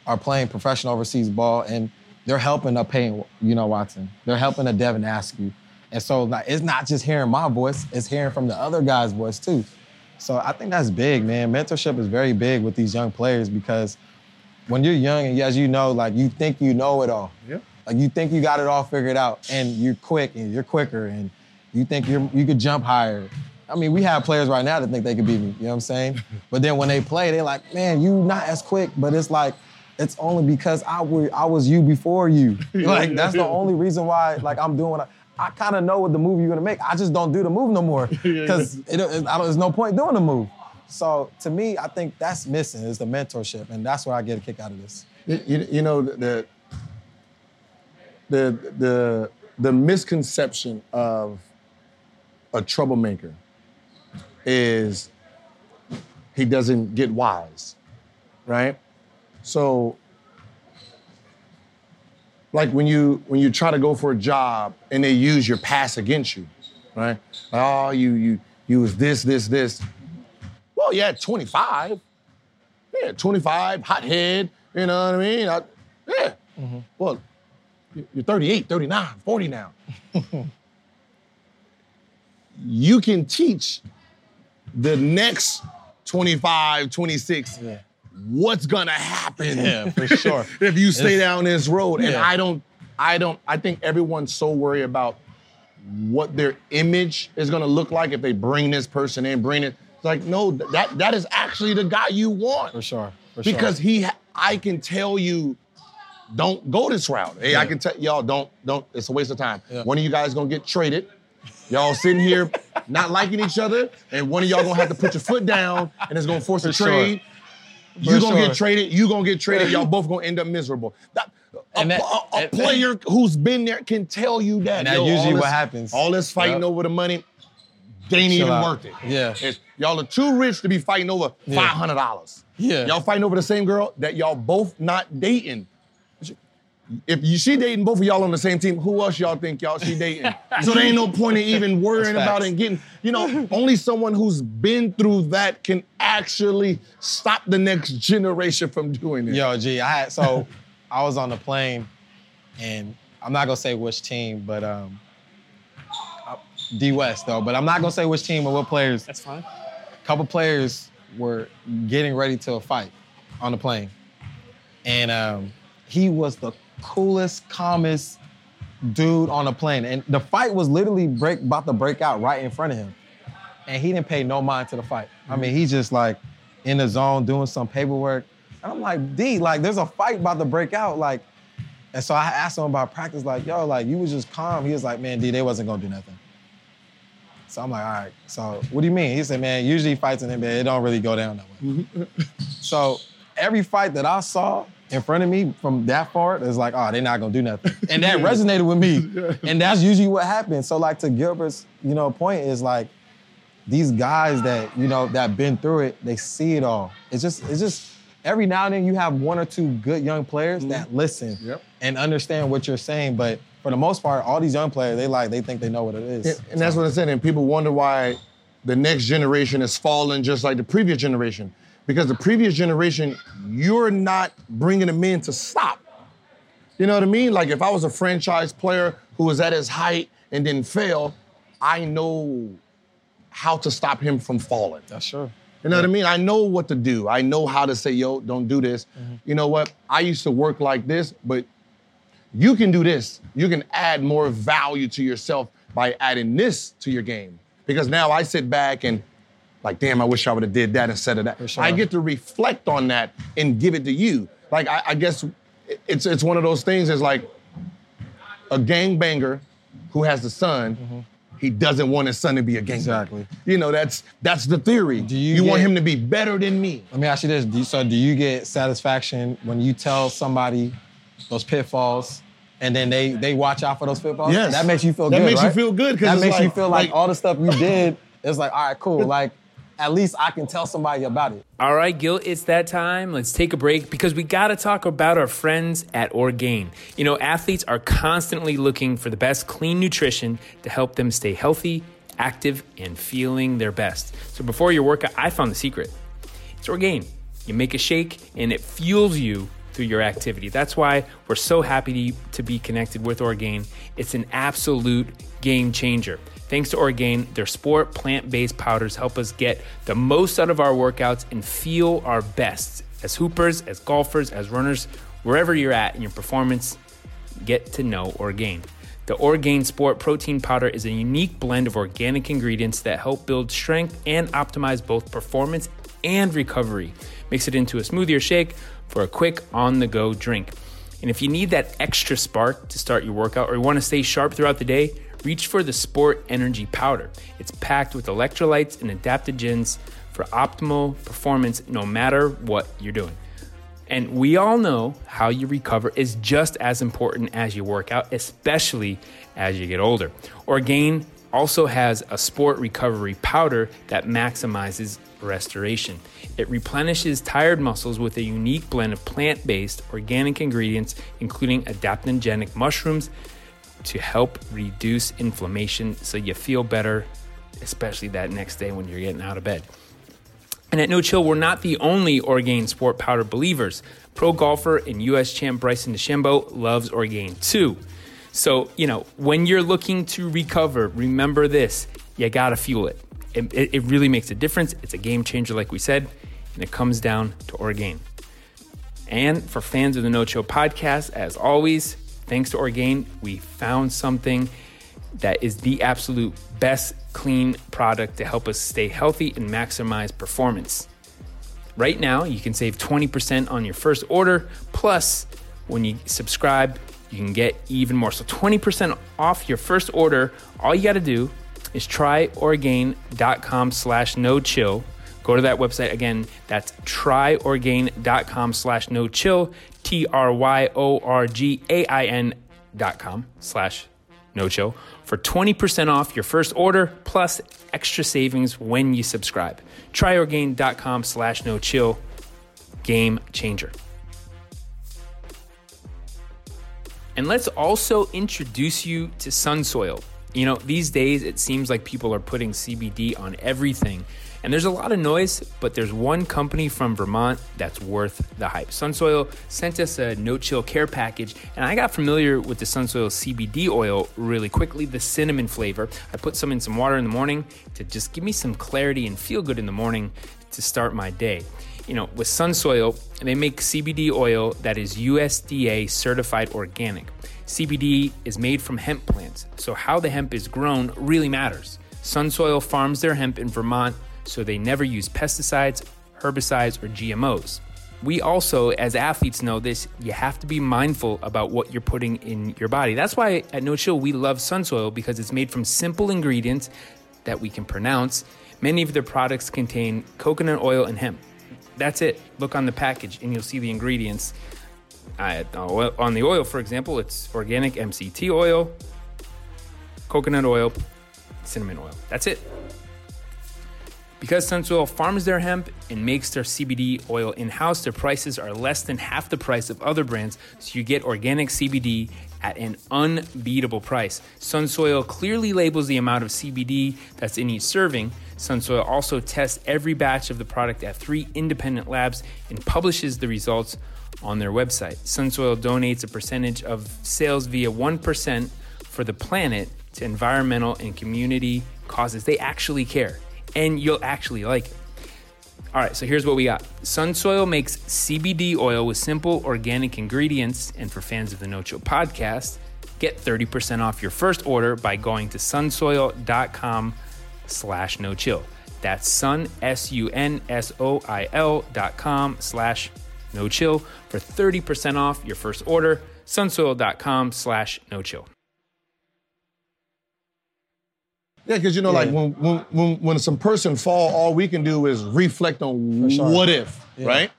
Speaker 2: are playing professional overseas ball and they're helping a Payne, you know, Watson. They're helping a Devin Askew. And so like, it's not just hearing my voice, it's hearing from the other guy's voice too. So I think that's big, man. Mentorship is very big with these young players because when you're young and as you know, like you think you know it all.
Speaker 3: Yep.
Speaker 2: Like you think you got it all figured out, and you're quick and you're quicker, and you think you're you could jump higher. I mean, we have players right now that think they could beat me. You know what I'm saying? but then when they play, they're like, "Man, you not as quick." But it's like, it's only because I was I was you before you. like that's the only reason why. Like I'm doing. What I, I kind of know what the move you're gonna make. I just don't do the move no more because it, it, I there's no point doing the move. So to me, I think that's missing is the mentorship, and that's where I get a kick out of this.
Speaker 3: You, you- you know the the the the misconception of a troublemaker is he doesn't get wise, right? So like when you when you try to go for a job and they use your past against you, right? Oh, you you you was this this this. Well, yeah, 25. Yeah, 25, hothead, you know what I mean? I, yeah. Mm-hmm. Well, you- you're 38, 39, 40 now. you can teach the next 25, 26.
Speaker 2: Yeah.
Speaker 3: what's gonna happen
Speaker 2: Yeah, for sure.
Speaker 3: if you stay
Speaker 2: It's-
Speaker 3: down this road. And I don't, I don't, I think everyone's so worried about what their image is gonna look like if they bring this person in, bring it. It's like, no, that that is actually the guy you want.
Speaker 2: For sure. For sure.
Speaker 3: because
Speaker 2: sure.
Speaker 3: he, I can tell you, don't go this route. Hey, I can tell y'all, don't, don't. It's a waste of time.
Speaker 2: Yeah.
Speaker 3: One of you guys gonna get traded. Y'all sitting here not liking each other, and one of y'all gonna have to put your foot down, and it's gonna force a
Speaker 2: sure.
Speaker 3: trade. You
Speaker 2: For
Speaker 3: gonna
Speaker 2: sure.
Speaker 3: get traded. You gonna get traded. Y'all both gonna end up miserable. That, a,
Speaker 2: that-
Speaker 3: a- a player who's been there can tell you that.
Speaker 2: And that
Speaker 3: Yo, all
Speaker 2: usually what
Speaker 3: this-
Speaker 2: happens.
Speaker 3: All this fighting
Speaker 2: Yep.
Speaker 3: over the money, they ain't
Speaker 2: Chill
Speaker 3: even
Speaker 2: out.
Speaker 3: worth it.
Speaker 2: Yeah.
Speaker 3: It's- y'all are too rich to be fighting over
Speaker 2: Yeah.
Speaker 3: five hundred dollars.
Speaker 2: Yeah.
Speaker 3: Y'all fighting over the same girl that y'all both not dating. If you she dating both of y'all on the same team, who else y'all think y'all she dating? so there ain't no point in even worrying about it and getting, you know, only someone who's been through that can actually stop the next generation from doing it.
Speaker 2: Yo, G, I had so I was on the plane, and I'm not gonna say which team, but um, uh, D West though. But I'm not gonna say which team or what players.
Speaker 1: That's fine.
Speaker 2: A couple players were getting ready to a fight on the plane, and um, he was the coolest, calmest dude on the plane, and the fight was literally break about to break out right in front of him, and he didn't pay no mind to the fight. I mean, he's just like in the zone doing some paperwork. And I'm like, D, like there's a fight about to break out, like. And so I asked him about practice, like, yo, like you was just calm. He was like, man, D, they wasn't gonna do nothing. So I'm like, all right. So what do you mean? He said, man, usually fights in NBA, it don't really go down that way. Mm-hmm. so every fight that I saw in front of me from that far it's like, oh, they're not gonna do nothing. And that resonated with me. And that's usually what happens. So like to Gilbert's, you know, point is like these guys that, you know, that been through it, they see it all. It's just, it's just every now and then you have one or two good young players that mm-hmm. listen
Speaker 3: Yep.
Speaker 2: and understand what you're saying. But for the most part, all these young players, they like, they think they know what it is.
Speaker 3: And, and that's what I said. And people wonder why the next generation is falling just like the previous generation. Because the previous generation, you're not bringing them in to stop. You know what I mean? Like if I was a franchise player who was at his height and then fail, I know how to stop him from falling.
Speaker 2: That's sure.
Speaker 3: You know what I mean? I know what to do. I know how to say, yo, don't do this. Mm-hmm. You know what? I used to work like this, but you can do this. You can add more value to yourself by adding this to your game. Because now I sit back and like, damn, I wish I would have did that instead of that.
Speaker 2: sure.
Speaker 3: I get to reflect on that and give it to you. Like I, I guess it's it's one of those things. Is like a gangbanger who has a son. Mm-hmm. He doesn't want his son to be a gangbanger.
Speaker 2: Exactly.
Speaker 3: You know that's that's the theory.
Speaker 2: Do you
Speaker 3: want
Speaker 2: get-
Speaker 3: him to be better than me?
Speaker 2: Let me ask you this. Do you, so do you get satisfaction when you tell somebody those pitfalls and then they they watch out for those pitfalls?
Speaker 3: Yes.
Speaker 2: That makes you feel
Speaker 3: That
Speaker 2: good,
Speaker 3: makes you
Speaker 2: right?
Speaker 3: feel good
Speaker 2: That makes you feel like,
Speaker 3: like-
Speaker 2: all the stuff you did, it's like, all right, cool. Like, at least I can tell somebody about it.
Speaker 1: All right, Gil, it's that time. Let's take a break because we got to talk about our friends at Orgain. You know, athletes are constantly looking for the best clean nutrition to help them stay healthy, active, and feeling their best. So before your workout, I found the secret. It's Orgain. You make a shake and it fuels you through your activity. That's why we're so happy to, to be connected with Orgain. It's an absolute game changer. Thanks to Orgain, their sport plant based powders help us get the most out of our workouts and feel our best as hoopers, as golfers, as runners, wherever you're at in your performance. Get to know Orgain. The Orgain Sport Protein Powder is a unique blend of organic ingredients that help build strength and optimize both performance and recovery. Mix it into a smoothie or shake for a quick on the go drink. And if you need that extra spark to start your workout or you want to stay sharp throughout the day, reach for the Sport Energy Powder. It's packed with electrolytes and adaptogens for optimal performance no matter what you're doing. And we all know how you recover is just as important as you work out, especially as you get older. Orgain also has a sport recovery powder that maximizes restoration. It replenishes tired muscles with a unique blend of plant based organic ingredients, including adaptogenic mushrooms, to help reduce inflammation so you feel better, especially that next day when you're getting out of bed. And at No Chill, we're not the only Orgain Sport Powder believers. Pro golfer and U.S. champ Bryson DeChambeau loves Orgain too. So, you know, when you're looking to recover, remember this you gotta fuel it. It, it. really makes a difference. It's a game changer, like we said, and it comes down to Orgain. And for fans of the No Chill podcast, as always, thanks to Orgain, we found something that is the absolute best clean product to help us stay healthy and maximize performance. Right now, you can save 20% on your first order. Plus, when you subscribe, you can get even more. So 20% off your first order. All you got to do is tryorgain.com slash no chill. Go to that website again. That's tryorgain.com slash no chill. T R Y O R G A I N dot com slash no chill for 20% off your first order plus extra savings when you subscribe. Tryorgain.com slash no chill. Game changer. And let's also introduce you to Sunsoil. You know, these days it seems like people are putting CBD on everything. And there's a lot of noise, but there's one company from Vermont that's worth the hype. Sunsoil sent us a no chill care package, and I got familiar with the Sunsoil CBD oil really quickly, the cinnamon flavor. I put some in some water in the morning to just give me some clarity and feel good in the morning to start my day. You know, with Sunsoil, they make CBD oil that is USDA certified organic. CBD is made from hemp plants, so how the hemp is grown really matters. Sunsoil farms their hemp in Vermont so they never use pesticides, herbicides, or GMOs. We also, as athletes, know this. You have to be mindful about what you're putting in your body. That's why at No Chill we love Sunsoil because it's made from simple ingredients that we can pronounce. Many of their products contain coconut oil and hemp. That's it. Look on the package and you'll see the ingredients. Uh, on the oil, for example, it's organic MCT oil, coconut oil, cinnamon oil. That's it. Because Sunsoil farms their hemp and makes their CBD oil in house, their prices are less than half the price of other brands, so you get organic CBD at an unbeatable price. Sunsoil clearly labels the amount of CBD that's in each serving. Sunsoil also tests every batch of the product at three independent labs and publishes the results on their website. Sunsoil donates a percentage of sales via 1% for the planet to environmental and community causes. They actually care and you'll actually like it. All right, so here's what we got. Sunsoil makes CBD oil with simple organic ingredients, and for fans of the No Chill podcast, get 30% off your first order by going to sunsoil.com slash no chill. That's sun, S-U-N-S-O-I-L dot com slash no chill for 30% off your first order, sunsoil.com slash no chill.
Speaker 3: Yeah, because you know, like when, when when when some person fall, all we can do is reflect on
Speaker 2: sure.
Speaker 3: what if, right?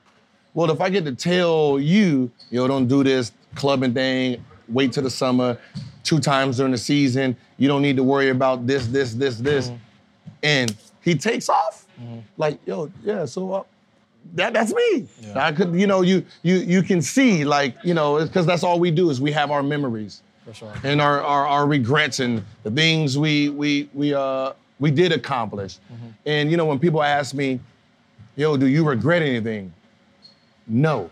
Speaker 3: Well, if I get to tell you, yo, don't do this clubbing thing, wait till the summer, two times during the season, you don't need to worry about this, this, this, this,
Speaker 2: Mm-hmm.
Speaker 3: and he takes off, like, yo, yeah, so uh, that that's me. I could, you know, you you you can see, like, you know, because that's all we do is we have our memories
Speaker 2: For sure.
Speaker 3: and our, our, our regrets and the things we we we uh we did accomplish. And you know, when people ask me, yo, do you regret anything? No.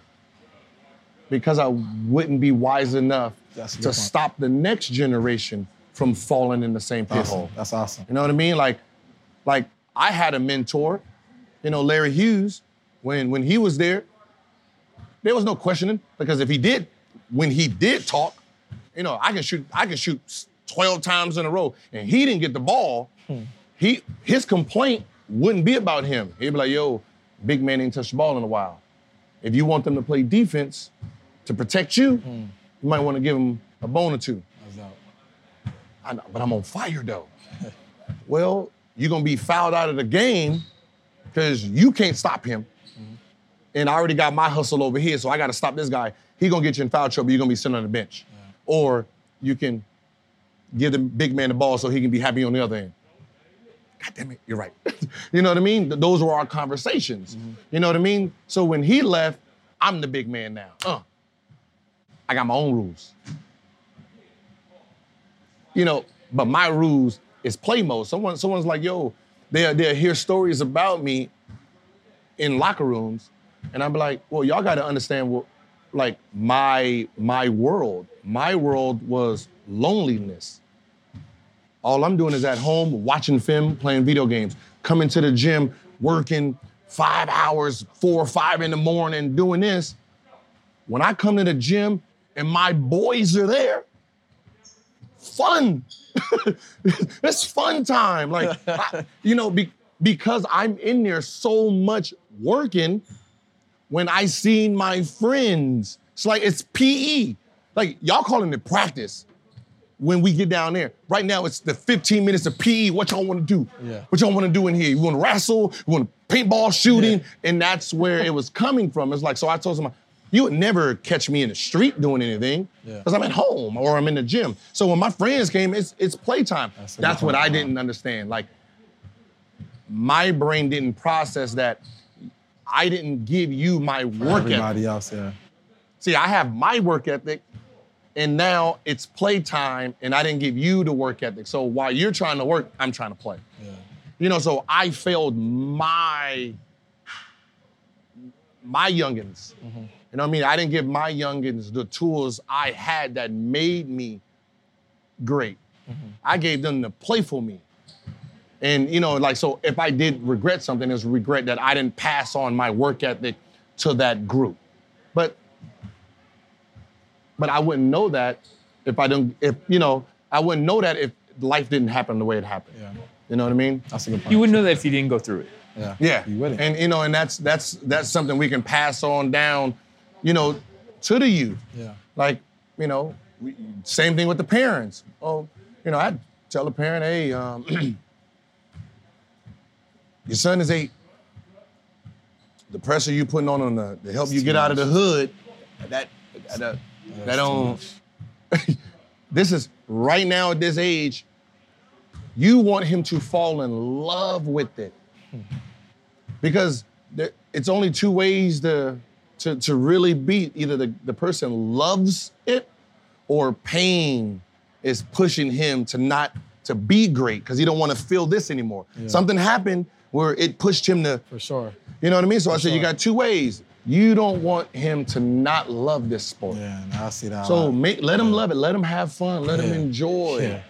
Speaker 3: Because I wouldn't be wise enough to
Speaker 2: point.
Speaker 3: stop the next generation from falling in the same pit
Speaker 2: Awesome.
Speaker 3: hole.
Speaker 2: That's awesome.
Speaker 3: You know what I mean? Like, like I had a mentor, you know, Larry Hughes, when when he was there, there was no questioning because if he did, when he did talk, you know, I can shoot, I can shoot 12 times in a row, and he didn't get the ball. Hmm. He his complaint wouldn't be about him. He'd be like, yo, big man ain't touched the ball in a while. If you want them to play defense to protect you, hmm. you might want to give them a bone or two. I know, but I'm on fire though. well, you're gonna be fouled out of the game because you can't stop him. Mm-hmm. And I already got my hustle over here, so I gotta stop this guy. He gonna get you in foul trouble, you're gonna be sitting on the bench. Or you can give the big man the ball so he can be happy on the other end. God damn it, you're right. you know what I mean? Those were our conversations. You know what I mean? So when he left, I'm the big man now. Uh, I got my own rules you know, but my rules is play mode. Someone, someone's like, yo, they'll, they'll hear stories about me in locker rooms, and I'm like, well, y'all got to understand what, like my my world. My world was loneliness. All I'm doing is at home watching film, playing video games, coming to the gym, working five hours, four or five in the morning, doing this. when I come to the gym and my boys are there, fun. it's fun time. Like, I- you know, be, because I'm in there so much working, when I seen my friends, it's like it's PE. Like y'all calling it practice when we get down there. Right now, it's the 15 minutes of PE. What y'all want to do?
Speaker 2: Yeah.
Speaker 3: What y'all want to do in here? You want to wrestle? You want to paintball shooting? And that's where it was coming from. It's like, so I told him, you would never catch me in the street doing anything
Speaker 2: Yeah.
Speaker 3: because I'm at home or I'm in the gym. So when my friends came, it's it's playtime.
Speaker 2: That's
Speaker 3: That's, what. I didn't understand. Like my brain didn't process that. I didn't give you my work ethic.
Speaker 2: Everybody else, yeah.
Speaker 3: See, I have my work ethic, and now it's playtime, and I didn't give you the work ethic. So while you're trying to work, I'm trying to play.
Speaker 2: Yeah.
Speaker 3: You know, so I failed my my youngins. Mm-hmm. You know what I mean? I didn't give my youngins the tools I had that made me great. Mm-hmm. I gave them the playful me. And you know, like so if I did regret something, it's regret that I didn't pass on my work ethic to that group. But but I wouldn't know that if I don't if you know, I wouldn't know that if life didn't happen the way it happened.
Speaker 2: Yeah.
Speaker 3: You know what I mean?
Speaker 2: That's a good point.
Speaker 1: You wouldn't know that if you didn't go through it.
Speaker 2: Yeah.
Speaker 3: Yeah.
Speaker 2: You wouldn't.
Speaker 3: And you know, and that's that's that's something we can pass on down, you know, to the youth.
Speaker 2: yeah.
Speaker 3: Like, you know, we, same thing with the parents. Oh, you know, I'd tell a parent, hey, um, your son is eight. The pressure you putting on him to, to help you get out of the hood, that that,
Speaker 2: uh, that,
Speaker 3: don't. this is right now at this age. You want him to fall in love with it, because there, it's only two ways to to, to really be either the, the person loves it or pain is pushing him to not to be great because he don't want to feel this anymore. Something happened where it pushed him to,
Speaker 2: For sure.
Speaker 3: you know what I mean? So I said you got two ways. You don't want him to not love this sport.
Speaker 2: Yeah, and I see that.
Speaker 3: So make, let him love it. Let him have fun. Let him enjoy.
Speaker 2: Yeah.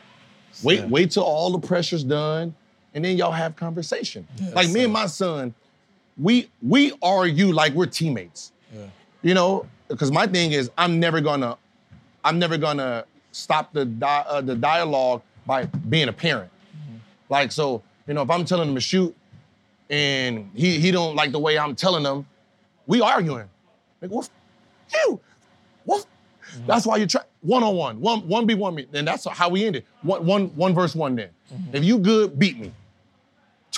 Speaker 3: Wait,
Speaker 2: Yeah.
Speaker 3: wait till all the pressure's done, and then y'all have conversation. like me and my son, we we argue like we're teammates.
Speaker 2: Yeah.
Speaker 3: You know, because my thing is I'm never gonna, I'm never gonna stop the di- uh, the dialogue by being a parent. Like so, you know, if I'm telling him to shoot, and he he don't like the way I'm telling him, we arguing. Like what? You, what? Mm-hmm. That's why you try one on one, one one be one me, and that's how we ended. One one one verse one. Then, mm-hmm. if you good, beat me.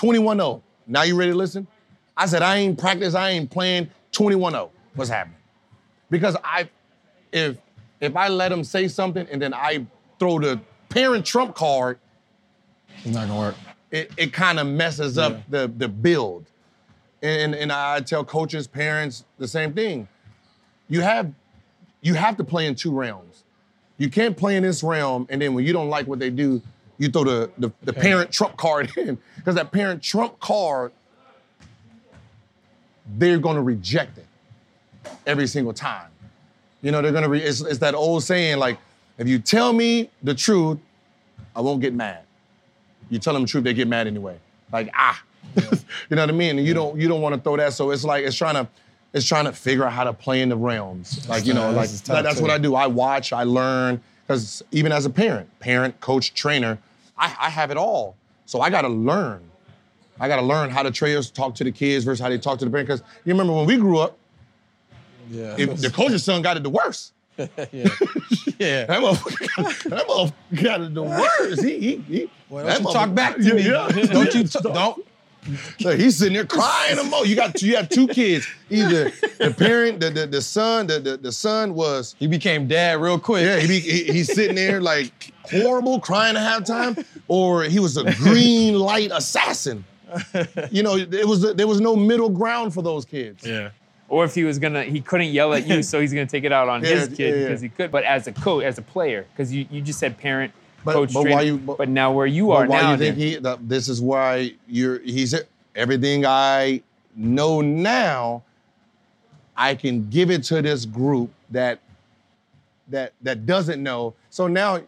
Speaker 3: 21-0. Now you ready to listen? I said I ain't practice, I ain't playing. 21-0. What's happening? Because I, if if I let him say something and then I throw the parent trump card,
Speaker 2: It's not gonna work.
Speaker 3: It, it kind of messes up
Speaker 2: Yeah.
Speaker 3: the the build. And, and I tell coaches, parents, the same thing. You have you have to play in two realms. You can't play in this realm and then when you don't like what they do, you throw the the, the parent trump card in. Because that parent trump card, they're gonna reject it every single time. You know, they're gonna re- it's, it's that old saying, like, if you tell me the truth, I won't get mad you tell them the truth, they get mad anyway. Like ah, you know what I mean? And you don't you don't want to throw that. So it's like it's trying to it's trying to figure out how to play in the realms. Like you know, like
Speaker 2: This is tough,
Speaker 3: that- that's what I do. I watch, I learn, because even as a parent, parent, coach, trainer, I, I have it all. So I got to learn. I got to learn how the trainers talk to the kids versus how they talk to the parent. Because you remember when we grew up,
Speaker 2: Yeah.
Speaker 3: if the coach's son got it the worst.
Speaker 2: yeah. yeah.
Speaker 3: That motherfucker, that motherfucker got it the worst. He, he, he,
Speaker 2: Well, don't you talk back to me.
Speaker 3: yeah.
Speaker 2: Don't you t- don't.
Speaker 3: So he's sitting there crying a mo. You got you have two kids. Either the parent, the the, the son, the, the the son was
Speaker 2: He became dad real quick.
Speaker 3: yeah, he, be, he he's sitting there like horrible, crying at halftime, or he was a green light assassin. You know, there was there was no middle ground for those kids.
Speaker 2: Yeah.
Speaker 1: Or if he was gonna, he couldn't yell at you, so he's gonna take it out on
Speaker 3: Yeah,
Speaker 1: his kid
Speaker 3: yeah, yeah.
Speaker 1: because he could. But as a coach, as a player, because you, you just said parent,
Speaker 3: But-
Speaker 1: coach,
Speaker 3: but
Speaker 1: trainer.
Speaker 3: why you- but-
Speaker 1: but now where you
Speaker 3: But
Speaker 1: are
Speaker 3: why
Speaker 1: now,
Speaker 3: you think he? That, this is why you're. He's everything I know now. I can give it to this group that that that doesn't know. So now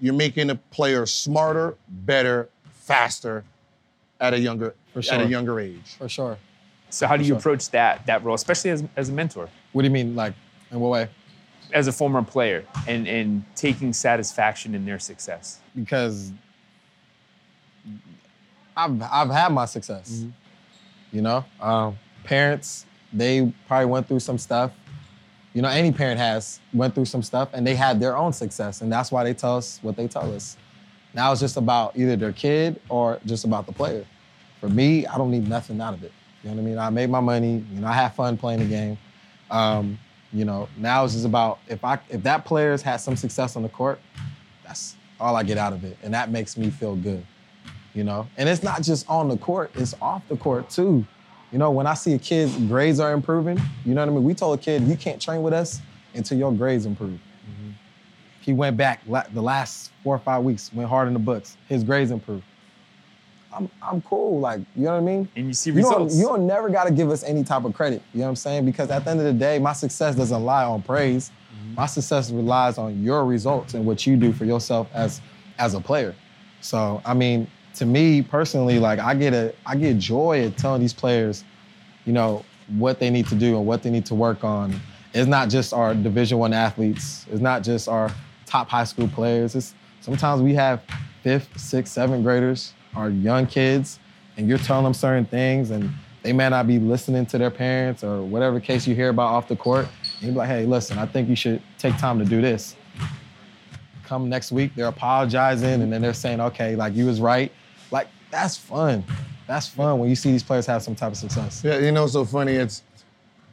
Speaker 3: you're making a player smarter, better, faster at a younger
Speaker 2: For
Speaker 3: at a younger age.
Speaker 2: For sure.
Speaker 1: So how do you
Speaker 2: sure.
Speaker 1: approach that that role, especially as, as a mentor,
Speaker 2: What do you mean, like, in what way?
Speaker 1: as a former player, and and taking satisfaction in their success?
Speaker 2: Because I've I've had my success.
Speaker 1: Mm-hmm.
Speaker 2: You know, um, parents they probably went through some stuff. You know, any parent has went through some stuff, and they had their own success, and that's why they tell us what they tell us. Now it's just about either their kid or just about the player. For me, I don't need nothing out of it. You know what I mean? I made my money. You know, I had fun playing the game. Um, you know, now it's just about if I if that player's had some success on the court, that's all I get out of it, and that makes me feel good. You know, and it's not just on the court; it's off the court too. You know, when I see a kid's grades are improving, you know what I mean. We told a kid you can't train with us until your grades improve. He went back la- the last four or five weeks, went hard in the books. His grades improved. I'm I'm cool, like you know what I mean.
Speaker 1: And you see
Speaker 2: You don't,
Speaker 1: results.
Speaker 2: you don't never got to give us any type of credit. You know what I'm saying? Because at the end of the day, my success doesn't lie on praise.
Speaker 1: Mm-hmm.
Speaker 2: My success relies on your results and what you do for yourself as as a player. So I mean, to me personally, like I get a I get joy at telling these players, you know, what they need to do and what they need to work on. It's not just our Division One athletes. It's not just our top high school players. It's sometimes we have fifth, sixth, seventh graders, our young kids, and you're telling them certain things, and they may not be listening to their parents or whatever case you hear about off the court. And you're like, hey, listen, I think you should take time to do this. Come next week, they're apologizing, and then they're saying, okay, like you was right. Like that's fun. That's fun when you see these players have some type of success.
Speaker 3: Yeah, you know, so funny. It's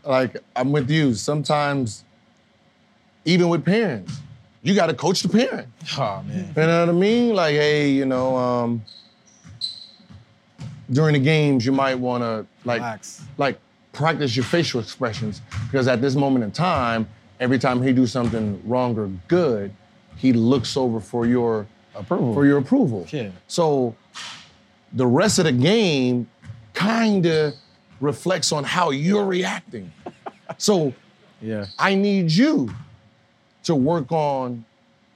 Speaker 3: like I'm with you. Sometimes, even with parents, you got to coach the parent.
Speaker 2: Oh man.
Speaker 3: You know what I mean? Like, hey, you know, um, during the games, you might want to like,
Speaker 2: Relax.
Speaker 3: like practice your facial expressions because at this moment in time, every time he do something wrong or good, he looks over for your
Speaker 2: Approval.
Speaker 3: for your approval.
Speaker 2: Yeah.
Speaker 3: So the rest of the game kind of reflects on how you're reacting. so
Speaker 2: Yeah.
Speaker 3: I need you to work on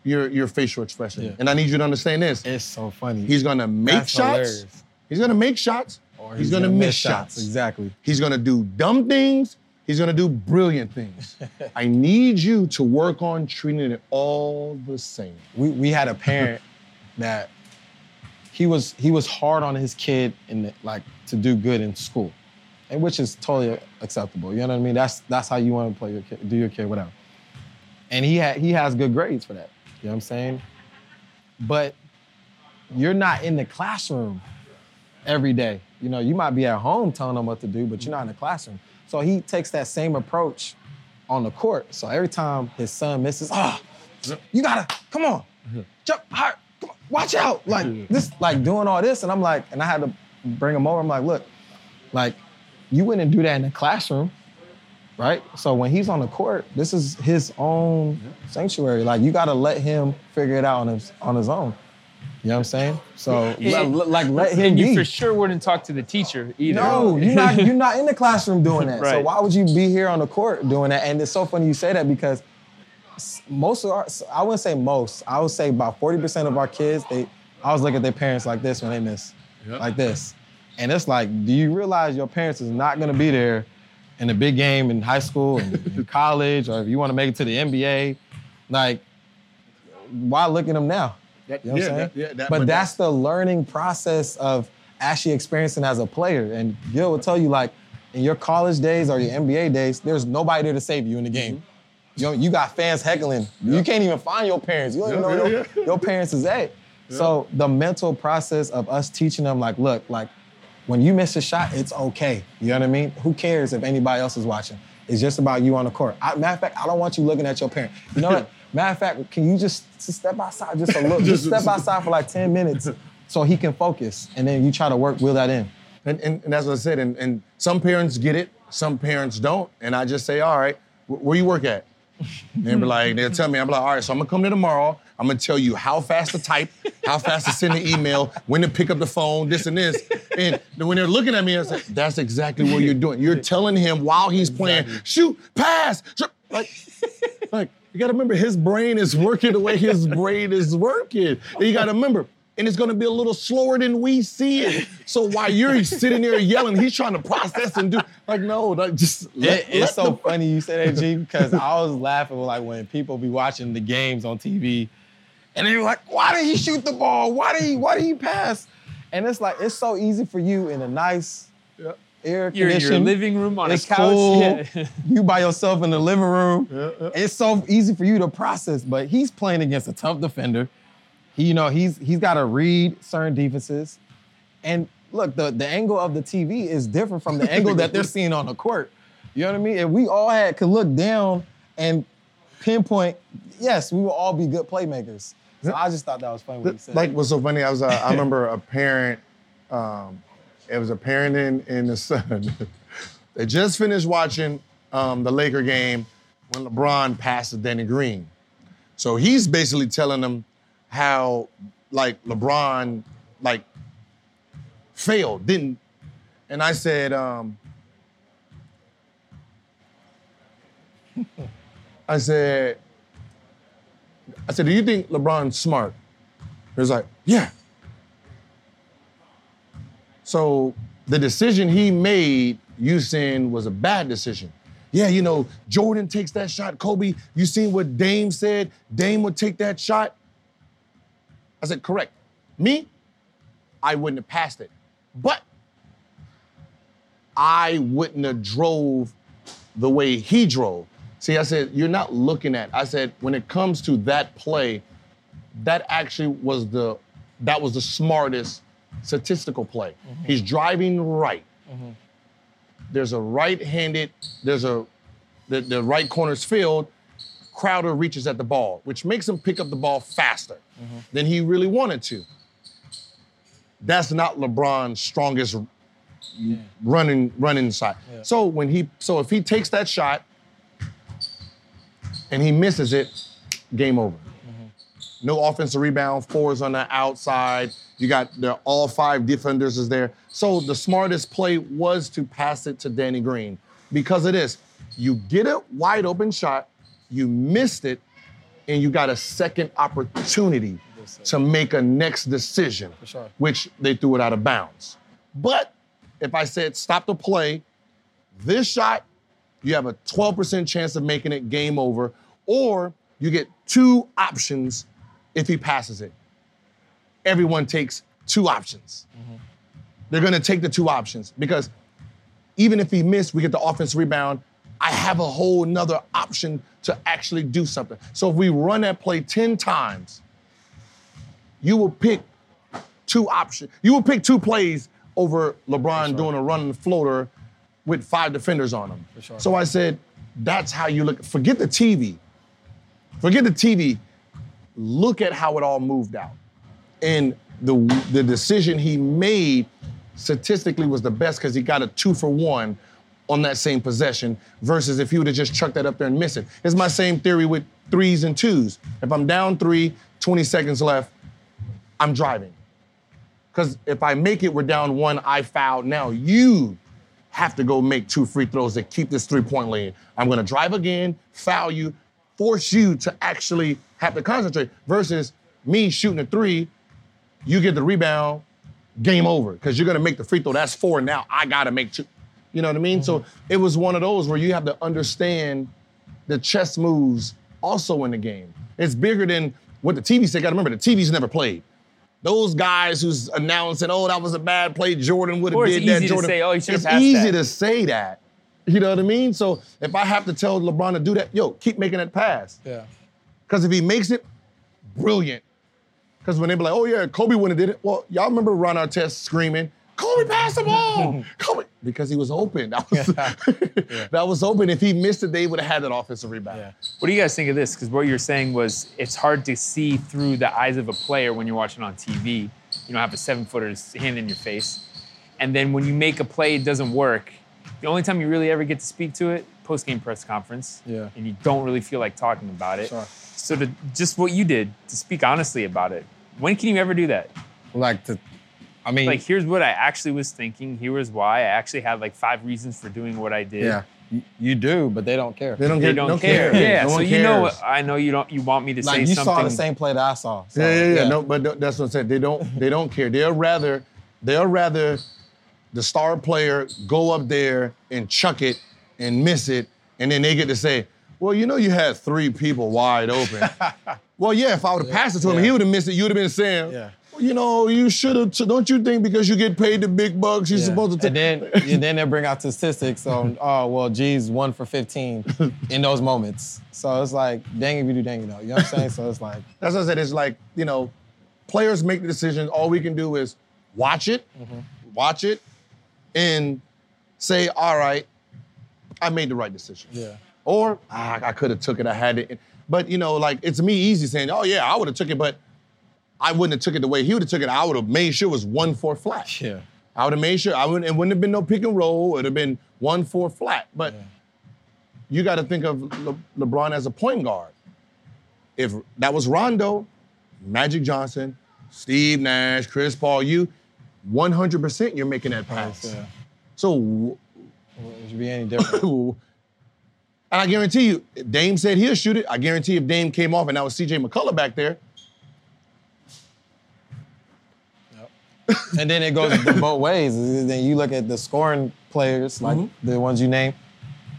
Speaker 3: your your facial expression.
Speaker 2: Yeah.
Speaker 3: And I need you to understand this.
Speaker 2: It's so funny.
Speaker 3: He's gonna make
Speaker 2: That's
Speaker 3: shots.
Speaker 2: hilarious.
Speaker 3: He's gonna make shots.
Speaker 2: Or
Speaker 3: he's, gonna, miss shots.
Speaker 2: Exactly.
Speaker 3: He's gonna do dumb things. He's gonna do brilliant things. I need you to work on treating it all the same.
Speaker 2: we, we had a parent that he was he was hard on his kid in the, like to do good in school, and which is totally acceptable. You know what I mean? That's that's how you want to play your kid, do your kid, whatever. And he had he has good grades for that. You know what I'm saying? But you're not in the classroom every day. You know, you might be at home telling them what to do, but you're not in the classroom. So he takes that same approach on the court. So every time his son misses, ah, you gotta come on, jump hard, come on, watch out, like this, like doing all this, and I'm like, and I had to bring him over. I'm like, look, like you wouldn't do that in the classroom, right? So when he's on the court, this is his own sanctuary. Like you gotta let him figure it out on his on his own. You know what I'm saying? So
Speaker 1: Yeah.
Speaker 2: let- like let him
Speaker 1: And you
Speaker 2: be.
Speaker 1: for sure wouldn't talk to the teacher either.
Speaker 2: No, you're not. You're not in the classroom doing that. So why would you be here on the court doing that? And it's so funny you say that because most of our, I wouldn't say most. I would say about 40% of our kids, they, I was looking at their parents like this when they miss, like this, and it's like, do you realize your parents is not gonna be there in a big game in high school and in college, or if you want to make it to the NBA, like, why look at them now?
Speaker 3: That-
Speaker 2: You know what
Speaker 3: yeah,
Speaker 2: I'm saying?
Speaker 3: that- yeah, that-
Speaker 2: but that's the learning process of actually experiencing as a player. And Gil will tell you, like, in your college days or your NBA days, there's nobody there to save you in the game. Mm-hmm. You, know, you got fans heckling. You can't even find your parents. You don't even know your, your parents is at. So the mental process of us teaching them, like, look, like, when you miss a shot, it's okay. You know what I mean? Who cares if anybody else is watching? It's just about you on the court. I, matter of fact, I don't want you looking at your parent. You know what? Matter of fact, can you just, just step outside just a little? just step outside for like 10 minutes so he can focus. And then you try to work, wheel that in.
Speaker 3: And, and, and that's what I said. And, and some parents get it, some parents don't. And I just say, all right, wh- where you work at? And they'll be like, they'll tell me, I'm like, all right, so I'm gonna come there tomorrow. I'm gonna tell you how fast to type, how fast to send the email, when to pick up the phone, this and this. And then when they're looking at me, I say, that's exactly what you're doing. You're telling him while he's playing, shoot, pass, shoot. like, like you gotta remember his brain is working the way his brain is working. And you gotta remember, and it's gonna be a little slower than we see it. So while you're sitting there yelling, he's trying to process and do like no, like just let,
Speaker 2: It- it's so
Speaker 3: the-
Speaker 2: funny you say that, G, because I was laughing like when people be watching the games on TV, and they were like, "Why did he shoot the ball? Why did he? Why did he pass?" And it's like it's so easy for you in a nice. Air
Speaker 1: You're in your living room on
Speaker 2: it's
Speaker 1: a couch.
Speaker 2: cool.
Speaker 1: Yeah.
Speaker 2: you by yourself in the living room.
Speaker 3: Yeah, yeah.
Speaker 2: It's so easy for you to process, but he's playing against a tough defender. He, you know, he's he's got to read certain defenses. And look, the, the angle of the TV is different from the angle that they're seeing on the court. You know what I mean? If we all had could look down and pinpoint, yes, we will all be good playmakers. So I just thought that was funny what he said.
Speaker 3: like what's so funny? I was uh, I remember a parent. Um, it was a parent and, and the son. they just finished watching um, the Laker game when LeBron passed to Danny Green. So he's basically telling them how like LeBron like failed, didn't. And I said, um, I said, I said, do you think LeBron's smart? He was like, yeah. So the decision he made, you saying, was a bad decision. Yeah, you know, Jordan takes that shot. Kobe, you seen what Dame said? Dame would take that shot. I said, correct. Me, I wouldn't have passed it. But I wouldn't have drove the way he drove. See, I said, you're not looking at. I said, when it comes to that play, that actually was the that was the smartest statistical play. Mm-hmm. He's driving right. Mm-hmm. There's a right-handed, there's a the, the right corner's filled. Crowder reaches at the ball, which makes him pick up the ball faster mm-hmm. than he really wanted to. That's not LeBron's strongest running running side. So when he so if he takes that shot and he misses it, game over. No offensive rebound, fours on the outside. You got the all five defenders is there. So the smartest play was to pass it to Danny Green. Because of this, you get a wide open shot, you missed it, and you got a second opportunity to make a next decision,
Speaker 2: sure.
Speaker 3: which they threw it out of bounds. But if I said stop the play, this shot, you have a 12% chance of making it game over, or you get two options if he passes it. Everyone takes two options. They're gonna take the two options because even if he missed, we get the offense rebound. I have a whole nother option to actually do something. So if we run that play 10 times, you will pick two options. You will pick two plays over LeBron doing a running floater with five defenders on him.
Speaker 2: sure.
Speaker 3: So I said, that's how you look. Forget the TV. Forget the TV. Look at how it all moved out. And the the decision he made statistically was the best because he got a two for one on that same possession versus if he would have just chucked that up there and missed it. It's my same theory with threes and twos. If I'm down three, 20 seconds left, I'm driving. Because if I make it, we're down one, I foul. Now you have to go make two free throws to keep this three point lane. I'm gonna drive again, foul you, force you to actually have to concentrate versus me shooting a three, you get the rebound, game over. Because you're gonna make the free throw. That's four now. I gotta make two. You know what I mean? So it was one of those where you have to understand the chess moves also in the game. It's bigger than what the TV said. Gotta remember, the TV's never played. Those guys who's announcing, oh, that was a bad play, Jordan would have did that. Jordan.
Speaker 1: say, oh,
Speaker 3: It's easy
Speaker 1: that.
Speaker 3: to say that. You know what I mean? So if I have to tell LeBron to do that, yo, keep making that pass.
Speaker 2: yeah.
Speaker 3: Because if he makes it, brilliant. Because when they be like, oh yeah, Kobe wouldn't have did it. Well, y'all remember Ron Artest screaming, Kobe pass the ball. Kobe. Because he was open. That was, that was open. If he missed it, they would have had that offensive rebound.
Speaker 2: Yeah.
Speaker 1: What do you guys think of this? Because what you're saying was it's hard to see through the eyes of a player when you're watching on TV. You don't have a seven footer's hand in your face. And then when you make a play, it doesn't work. The only time you really ever get to speak to it, post game press conference.
Speaker 2: Yeah.
Speaker 1: And you don't really feel like talking about it.
Speaker 2: Sure.
Speaker 1: So to just what you did, to speak honestly about it. When can you ever do that?
Speaker 2: Like to, I mean,
Speaker 1: Like, here's what I actually was thinking. Here was why. I actually had like five reasons for doing what I did.
Speaker 2: Yeah. You, you do, but they don't care.
Speaker 3: They don't,
Speaker 1: They
Speaker 3: get,
Speaker 1: don't care. Yeah.
Speaker 3: No
Speaker 1: so you know,
Speaker 3: cares.
Speaker 1: what- I know you don't. You want me to
Speaker 2: like
Speaker 1: say
Speaker 2: you
Speaker 1: something.
Speaker 2: You saw the same play that I saw. So,
Speaker 3: Yeah, yeah, yeah. No, but that's what I said. They don't. They don't care. They'll rather. They'll rather the star player go up there and chuck it and miss it, and then they get to say, "Well, you know, you had three people wide open." well, yeah. If I would have passed it to him,
Speaker 2: Yeah.
Speaker 3: he would have missed it. You would have been saying,
Speaker 2: Yeah.
Speaker 3: well, "You know, you should have." Don't you think because you get paid the big bucks, you're
Speaker 2: Yeah.
Speaker 3: supposed to?"
Speaker 2: and then and then they bring out statistics on oh well G's one for 15 in those moments. So it's like dang if you do dang you know. You know what I'm saying? So it's like
Speaker 3: That's what I said. It's like, you know, players make the decisions. All we can do is watch it,
Speaker 2: Mm-hmm.
Speaker 3: watch it, and say, all right, I made the right decision.
Speaker 2: Yeah.
Speaker 3: Or ah, I could have took it, I had it. But you know, like it's me easy saying, oh yeah, I would have took it, but I wouldn't have took it the way he would have took it. I would have made sure it was one four flat.
Speaker 2: yeah.
Speaker 3: I would have made sure I wouldn't it wouldn't have been no pick and roll. It would have been one four flat. But you got to think of Le- LeBron as a point guard. If that was Rondo, Magic Johnson, Steve Nash, Chris Paul, you 100% you're making that pass.
Speaker 2: Yeah.
Speaker 3: So
Speaker 2: It should be any different.
Speaker 3: and I guarantee you, Dame said he'll shoot it. I guarantee if Dame came off and that was CJ McCollum back there,
Speaker 2: and then it goes both ways. Then you look at the scoring players, like
Speaker 3: Mm-hmm.
Speaker 2: the ones you named,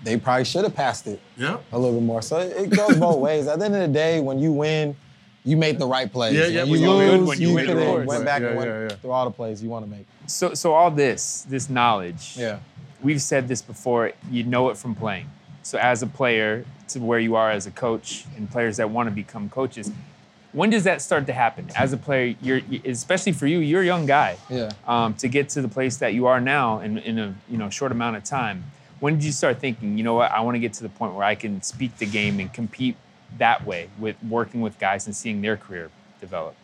Speaker 2: they probably should have passed it
Speaker 3: yeah.
Speaker 2: a little bit more. So it goes both ways. At the end of the day, when you win, you made the right plays.
Speaker 3: Yeah, yeah,
Speaker 2: When
Speaker 3: when
Speaker 2: you
Speaker 3: you win,
Speaker 2: lose,
Speaker 1: when you
Speaker 2: you
Speaker 1: win,
Speaker 2: could
Speaker 1: of
Speaker 2: have went back
Speaker 3: Yeah,
Speaker 2: and went
Speaker 3: yeah, yeah.
Speaker 2: through all the plays you want to make.
Speaker 1: so, so all this, this knowledge.
Speaker 2: Yeah.
Speaker 1: We've said this before. You know it from playing. So, as a player, to where you are as a coach, and players that want to become coaches, when does that start to happen? As a player, you're especially for you, you're a young guy.
Speaker 2: Yeah.
Speaker 1: um, to get to the place that you are now in, in a you know short amount of time. When did you start thinking, you know what, I want to get to the point where I can speak the game and compete that way with working with guys and seeing their career develop?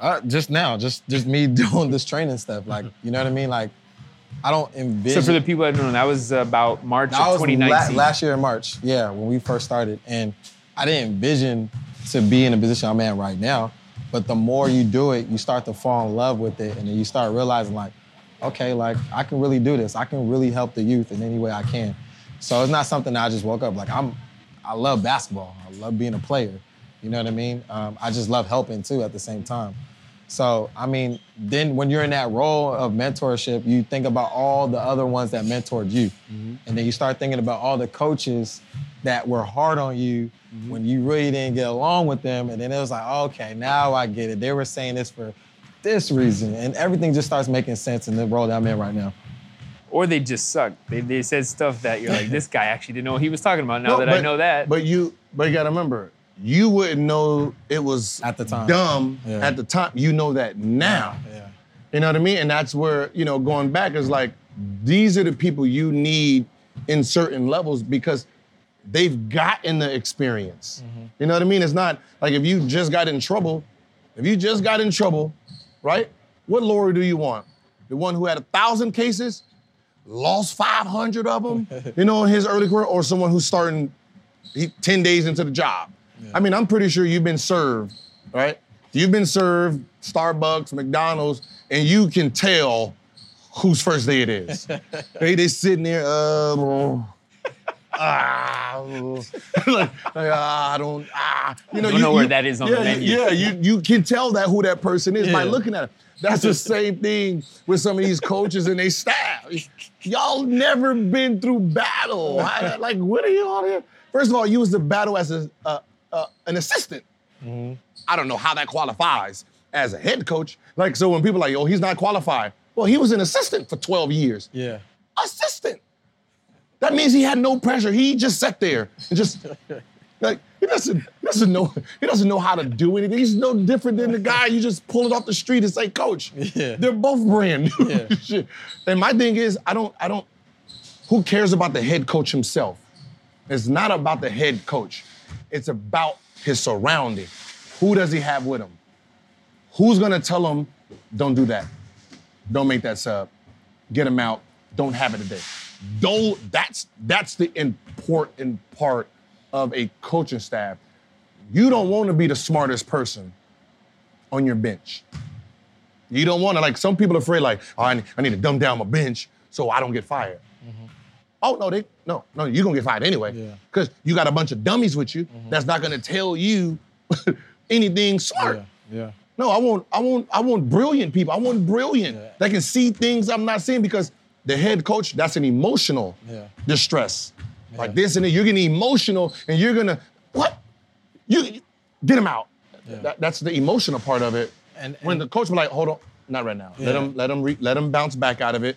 Speaker 2: Uh, just now, just just me doing this training stuff. Like, you know what I mean? Like, I don't envision.
Speaker 1: So for the people that don't know, that was about March
Speaker 2: That
Speaker 1: of
Speaker 2: was la-
Speaker 1: 2019.
Speaker 2: last year in March. Yeah, when we first started, and I didn't envision to be in the position I'm in right now. But the more you do it, you start to fall in love with it, and then you start realizing like, okay, like I can really do this. I can really help the youth in any way I can. So it's not something that I just woke up like I'm. I love basketball. I love being a player. You know what I mean? Um, I just love helping too at the same time. So, I mean, then when you're in that role of mentorship, you think about all the other ones that mentored you. And then you start thinking about all the coaches that were hard on you when you really didn't get along with them. And then it was like, okay, now I get it. They were saying this for this reason. And everything just starts making sense in the role that I'm in right now.
Speaker 1: Or they just suck. They, they said stuff that you're like, this guy actually didn't know what he was talking about. Now
Speaker 3: No,
Speaker 1: that I know that,
Speaker 3: But you, but you gotta remember, you wouldn't know it was
Speaker 2: At the time.
Speaker 3: dumb
Speaker 2: Yeah.
Speaker 3: at the time. You know that now.
Speaker 2: Yeah.
Speaker 3: You know what I mean? And that's where, you know, going back is like, these are the people you need in certain levels because they've gotten the experience. Mm-hmm. You know what I mean? It's not like if you just got in trouble, if you just got in trouble, right? What lawyer do you want? The one who had a thousand cases, lost 500 of them, you know, in his early career, or someone who's starting he, 10 days into the job? I mean, I'm pretty sure you've been served, right? You've been served Starbucks, McDonald's, and you can tell whose first day it is. hey, they sitting there, um, ah, like, like, ah, I don't, ah, you know,
Speaker 1: Don't
Speaker 3: you
Speaker 1: know where
Speaker 3: you-
Speaker 1: that is on the
Speaker 3: yeah,
Speaker 1: menu.
Speaker 3: Yeah, you you can tell that who that person is by looking at him. That's the same thing with some of these coaches and they staff. Y'all never been through battle. I- like, what are you on here? First of all, you was the battle as a, uh, uh, an assistant. I don't know how that qualifies as a head coach. Like, so when people are like, oh, he's not qualified. Well, he was an assistant for 12 years.
Speaker 2: Yeah.
Speaker 3: Assistant. That means he had no pressure. He just sat there and just like he doesn't he doesn't know he doesn't know how to do anything. He's no different than the guy you just pull it off the street and say, Coach.
Speaker 2: Yeah.
Speaker 3: They're both brand new.
Speaker 2: Yeah.
Speaker 3: And my thing is, I don't I don't. Who cares about the head coach himself? It's not about the head coach. It's about his surrounding. Who does he have with him? Who's gonna tell him, don't do that? Don't make that sub. Get him out. Don't have it today. Don't. That's that's the important part of a coaching staff. You don't want to be the smartest person on your bench. You don't want to like some people are afraid like oh, I, need, I need to dumb down my bench so I don't get fired. Mm-hmm. Oh no, they no no you're gonna get fired anyway
Speaker 2: Yeah.
Speaker 3: because you got a bunch of dummies with you mm-hmm. that's not gonna tell you anything smart.
Speaker 2: Yeah. Yeah.
Speaker 3: No, I want, I want, I want brilliant people. I want brilliant
Speaker 2: Yeah.
Speaker 3: that can see things I'm not seeing because the head coach, that's an emotional
Speaker 2: Yeah.
Speaker 3: Like this and that. You're getting emotional and you're gonna, what? You get him out.
Speaker 2: Yeah.
Speaker 3: That- that's the emotional part of it.
Speaker 2: And-
Speaker 3: when the coach was like, hold on, not right now. Let
Speaker 2: Yeah.
Speaker 3: him, let him, re- let him bounce back out of it.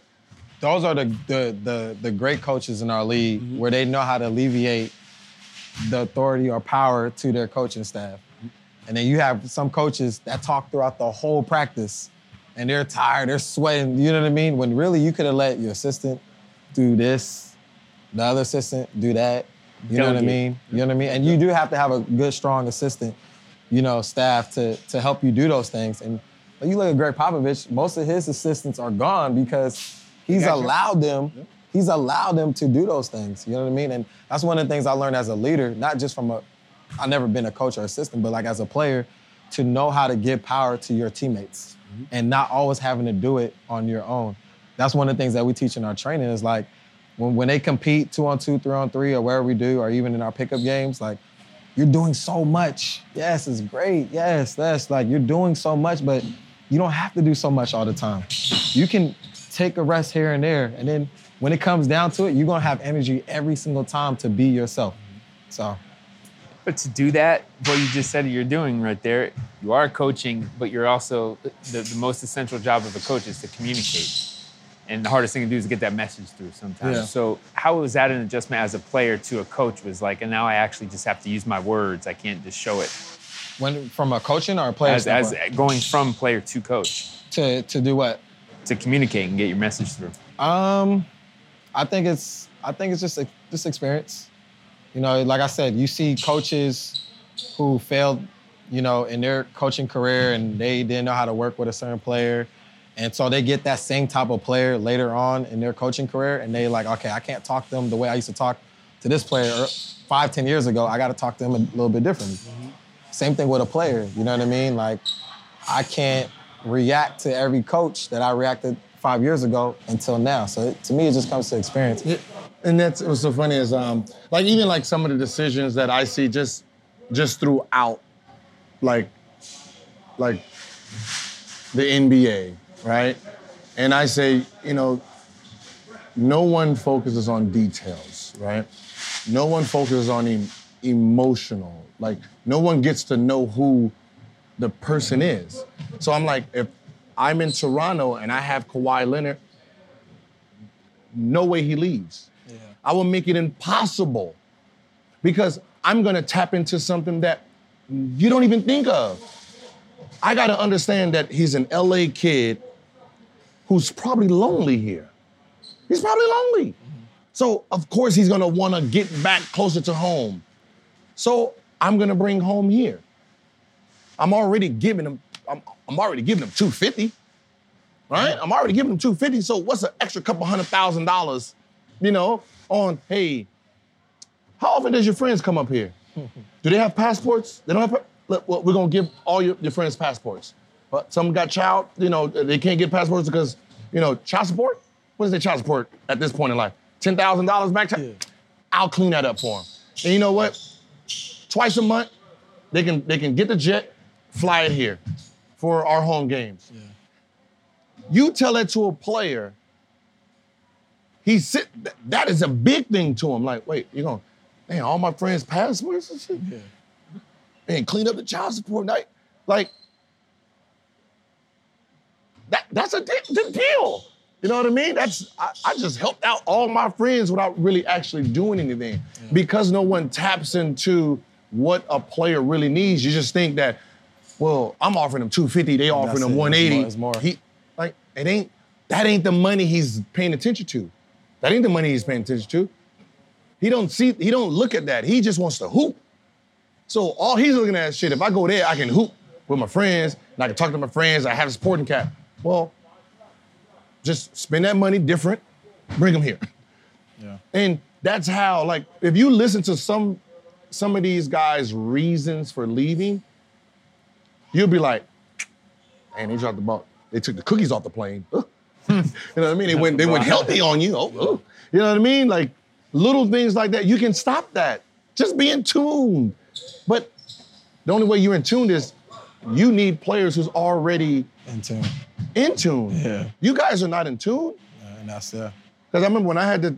Speaker 2: those are the the the, the great coaches in our league
Speaker 3: Mm-hmm.
Speaker 2: where they know how to alleviate the authority or power to their coaching staff. And then you have some coaches that talk throughout the whole practice and they're tired, they're sweating, you know what I mean? When really you could have let your assistant do this, the other assistant do that. You know what I mean? You know what I mean? And you do have to have a good, strong assistant, you know, staff to to help you do those things. And when you look at Gregg Popovich, most of his assistants are gone because he's
Speaker 3: Gotcha.
Speaker 2: allowed them, he's allowed them to do those things. You know what I mean? And that's one of the things I learned as a leader, not just from a, I've never been a coach or assistant, but like as a player, to know how to give power to your teammates and not always having to do it on your own. That's one of the things that we teach in our training is like when, when they compete two on two, three on three, or wherever we do, or even in our pickup games, like you're doing so much. Yes, it's great. Yes, that's like you're doing so much, but you don't have to do so much all the time. You can take a rest here and there, and then when it comes down to it, you're gonna have energy every single time to be yourself. So
Speaker 1: But to do that, what you just said you're doing right there, you are coaching, but you're also the, the most essential job of a coach is to communicate. And the hardest thing to do is to get that message through sometimes.
Speaker 2: Yeah.
Speaker 1: So how was that an adjustment as a player to a coach was like, and now I actually just have to use my words. I can't just show it.
Speaker 2: when from a coaching or a player
Speaker 1: As, as going from player to coach
Speaker 2: to to do what?
Speaker 1: to communicate and get your message through.
Speaker 2: Um, I think it's I think it's just a, just experience. You know, like I said, you see coaches who failed, you know, in their coaching career and they didn't know how to work with a certain player. And so they get that same type of player later on in their coaching career, and they like, okay, I can't talk to them the way I used to talk to this player er, five, ten years ago. I got to talk to them a little bit differently. Same thing with a player. You know what I mean? Like, I can't react to every coach that I reacted five years ago until now. So it, to me, it just comes to experience.
Speaker 3: And that's what's so funny is um, like even like some of the decisions that I see just just throughout, like like the NBA, right? And I say, you know, no one focuses on details, right? No one focuses on em- emotional. Like no one gets to know who the person is. So I'm like, if I'm in Toronto and I have Kawhi Leonard, no way he leaves. I will make it impossible because I'm gonna tap into something that you don't even think of. I gotta understand that he's an LA kid who's probably lonely here. He's probably lonely. So, of course, he's gonna wanna get back closer to home. So, I'm gonna bring home here. I'm already giving him, I'm, I'm already giving him 250 right? I'm already giving him 250, so what's an extra couple hundred thousand dollars, you know, on, hey, how often does your friends come up here? Do they have passports? They don't have, pa- look, well, we're gonna give all your, your friends passports. But some got child, you know, they can't get passports because, you know, child support? What is their child support at this point in life? $10,000 back? to- I'll clean that up for them. And you know what? Twice a month, they can, they can get the jet, fly it here for our home games. You tell that to a player, he sit, th- that is a big thing to him. Like, wait, you're going, man, all my friends' passports and shit? Man, clean up the child support night. Like, that, that's a big deal. You know what I mean? That's I, I just helped out all my friends without really actually doing anything. Because no one taps into what a player really needs. You just think that, well, I'm offering them 250, they offering them
Speaker 2: it.
Speaker 3: 180.
Speaker 2: It's more- it's more.
Speaker 3: He like it ain't that ain't the money he's paying attention to. That ain't the money he's paying attention to. He don't see, he don't look at that. He just wants to hoop. So all he's looking at is shit. If I go there, I can hoop with my friends, and I can talk to my friends. I have a sporting cap. Well, just spend that money different, bring them here.
Speaker 2: Yeah.
Speaker 3: And that's how, like, if you listen to some some of these guys' reasons for leaving, you'll be like, man, they dropped the ball. They took the cookies off the plane. You know what I mean? They went they went healthy on you. Oh, oh. You know what I mean? Like little things like that. You can stop that. Just be in tune. But the only way you're in tune is you need players who's already
Speaker 2: In tune.
Speaker 3: In tune.
Speaker 2: Yeah.
Speaker 3: You guys are not in tune.
Speaker 2: Uh, and that's yeah.
Speaker 3: Because I remember when I had to,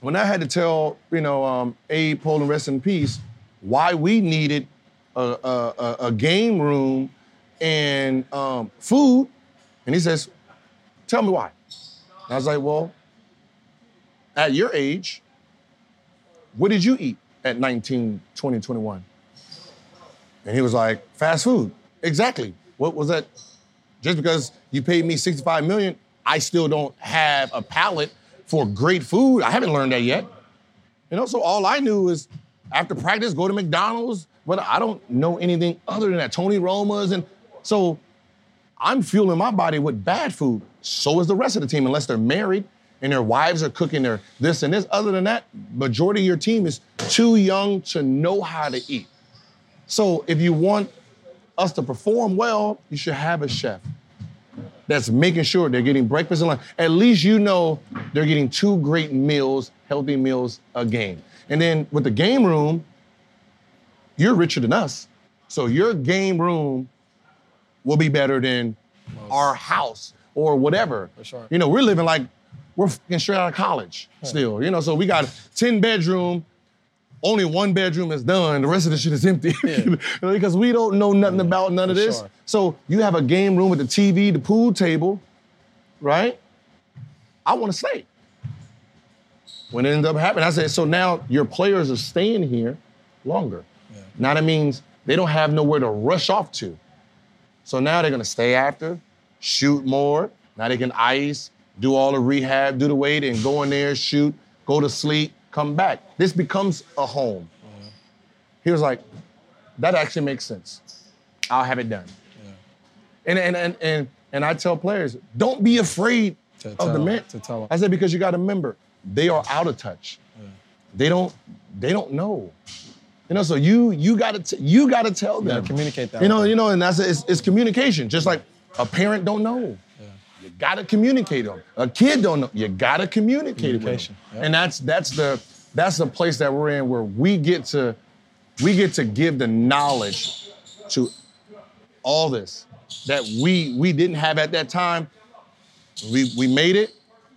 Speaker 3: when I had to tell you know um, Abe Pollin rest in peace, why we needed a, a, a, a game room and um, food, and he says, "Tell me why." And I was like, "Well, at your age, what did you eat at 19, 20, 21?" And he was like, "Fast food." Exactly. What was that? Just because you paid me 65 million, I still don't have a palate for great food. I haven't learned that yet. You know, so all I knew is after practice, go to McDonald's, but I don't know anything other than that. Tony Roma's. And so I'm fueling my body with bad food. So is the rest of the team, unless they're married and their wives are cooking their this and this. Other than that, majority of your team is too young to know how to eat. So if you want us to perform well, you should have a chef that's making sure they're getting breakfast and lunch. At least you know they're getting two great meals, healthy meals a game. And then with the game room, you're richer than us. So your game room will be better than our house or whatever.
Speaker 2: For sure.
Speaker 3: You know, we're living like we're fucking straight out of college still. You know, so we got 10 bedroom, only one bedroom is done, the rest of the shit is empty. You know, because we don't know nothing about none of this.
Speaker 2: sure.
Speaker 3: So you have a game room with the TV, the pool table, right? I want to stay. When it ended up happening, I said, so now your players are staying here longer. Now that means they don't have nowhere to rush off to. So now they're gonna stay after, shoot more. Now they can ice, do all the rehab, do the weight, and go in there, shoot, go to sleep, come back. This becomes a home. He was like, that actually makes sense. I'll have it done. And, and, and, and, and I tell players, don't be afraid
Speaker 2: To
Speaker 3: of
Speaker 2: tell-
Speaker 3: the men.
Speaker 2: to tell 'em.
Speaker 3: I said, because you got to remember, they are out of touch. They don't, they don't know. You know, so you you gotta t- you gotta tell them.
Speaker 2: gotta communicate that
Speaker 3: You know, you know, and that's it's, it's communication. Just like a parent don't know. You gotta communicate them. A kid don't know. You gotta communicate with them.
Speaker 2: Yeah.
Speaker 3: And that's that's the that's the place that we're in where we get to we get to give the knowledge to all this that we we didn't have at that time. We we made it,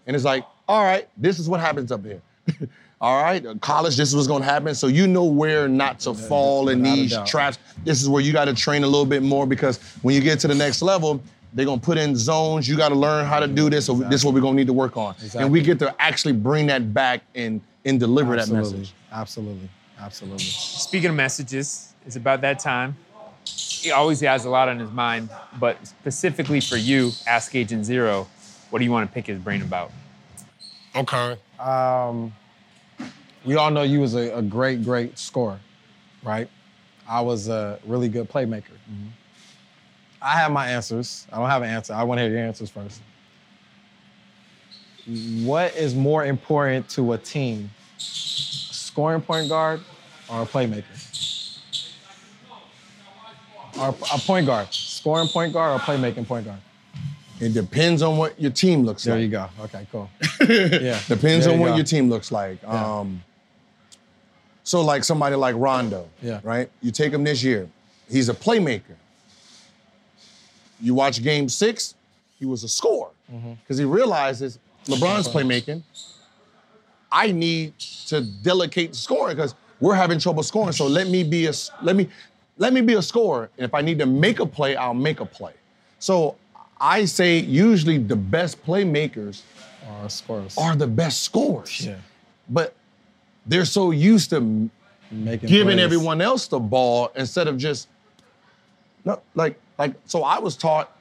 Speaker 3: and it's like, all right, this is what happens up here. all right, college, this is what's gonna happen. So you know where not to fall in these traps. This is where you got to train a little bit more because when you get to the next level, they're gonna put in zones. You got to learn how to do this. So this is what we're gonna need to work on, and we get to actually bring that back and and deliver that message.
Speaker 2: Absolutely. Absolutely.
Speaker 1: Speaking of messages, it's about that time. He always has a lot on his mind, but specifically for you, Ask Agent Zero, what do you want to pick his brain about?
Speaker 4: Okay.
Speaker 2: Um, we all know you was a, a great, great scorer, right? I was a really good playmaker. I have my answers. I don't have an answer. I want to hear your answers first. What is more important to a team, scoring point guard or a playmaker? Or a point guard, scoring point guard or playmaking point guard?
Speaker 3: It depends on what your team looks
Speaker 2: There
Speaker 3: like.
Speaker 2: There you go. Okay, cool. Yeah.
Speaker 3: Depends
Speaker 2: There
Speaker 3: on
Speaker 2: you
Speaker 3: what
Speaker 2: go.
Speaker 3: your team looks like.
Speaker 2: Yeah.
Speaker 3: Um, so, like somebody like Rondo,
Speaker 2: Yeah.
Speaker 3: right? You take him this year, he's a playmaker. You watch game six, he was a scorer
Speaker 2: Mm-hmm.
Speaker 3: because he realizes LeBron's playmaking. I need to delegate scoring because we're having trouble scoring. So let me be a let me let me be a scorer. And if I need to make a play, I'll make a play. So I say usually the best playmakers
Speaker 2: Or scorers.
Speaker 3: are the best scorers.
Speaker 2: Yeah.
Speaker 3: But they're so used to
Speaker 2: Making
Speaker 3: giving
Speaker 2: plays.
Speaker 3: everyone else the ball instead of just no like like so I was taught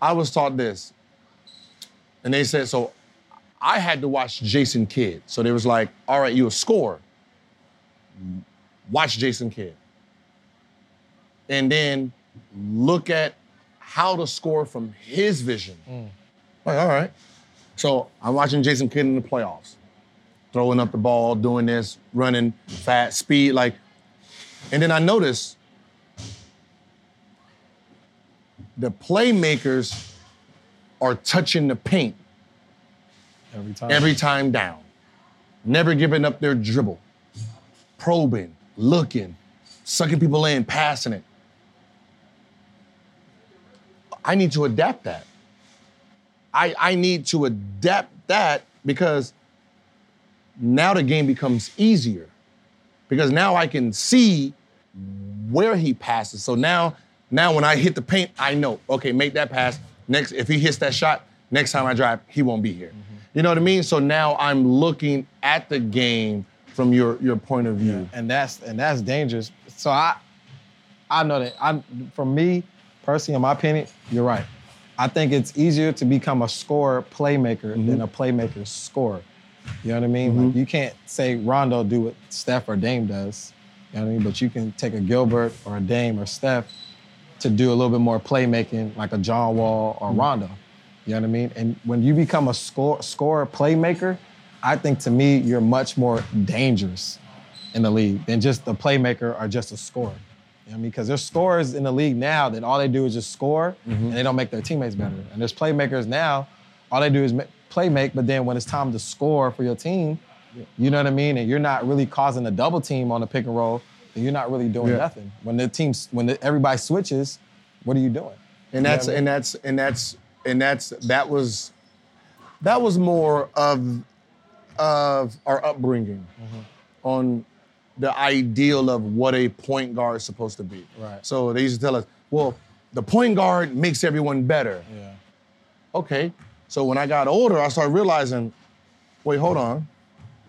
Speaker 3: I was taught this. And they said so I had to watch Jason Kidd. So they was like, all right, you a scorer. Watch Jason Kidd. And then look at how to score from his vision. Mm. Like, all right. So I'm watching Jason Kidd in the playoffs, throwing up the ball, doing this, running fast, speed, like. And then I noticed the playmakers are touching the paint
Speaker 2: Every time.
Speaker 3: every time down, never giving up their dribble, probing, looking, sucking people in, passing it. I need to adapt that. I, I need to adapt that because now the game becomes easier. Because now I can see where he passes. So now, now when I hit the paint, I know, okay, make that pass. Next, if he hits that shot, next time I drive, he won't be here. Mm-hmm. You know what I mean? So now I'm looking at the game from your your point of view.
Speaker 2: and that's and that's dangerous. So I I know that I'm for me personally, in my opinion, you're right. I think it's easier to become a scorer playmaker mm-hmm. than a playmaker scorer. You know what I mean? Like mm-hmm. you can't say Rondo do what Steph or Dame does. You know what I mean? But you can take a Gilbert or a Dame or Steph to do a little bit more playmaking, like a John Wall or mm-hmm. Rondo. You know what I mean? And when you become a score scorer playmaker, I think to me you're much more dangerous in the league than just a playmaker or just a scorer. You know what I mean? Because there's scorers in the league now that all they do is just score mm-hmm. and they don't make their teammates better. And there's playmakers now, all they do is play make, but then when it's time to score for your team, you know what I mean? And you're not really causing a double team on the pick and roll, you're not really doing
Speaker 3: Yeah.
Speaker 2: nothing. When the teams, when the, everybody switches, what are you doing?
Speaker 3: and that's and that's and that's and that's that was that was more of of our upbringing mm-hmm. on the ideal of what a point guard is supposed to be.
Speaker 2: Right.
Speaker 3: So they used to tell us, well, the point guard makes everyone better.
Speaker 2: Yeah.
Speaker 3: Okay. So when I got older, I started realizing, wait, hold on,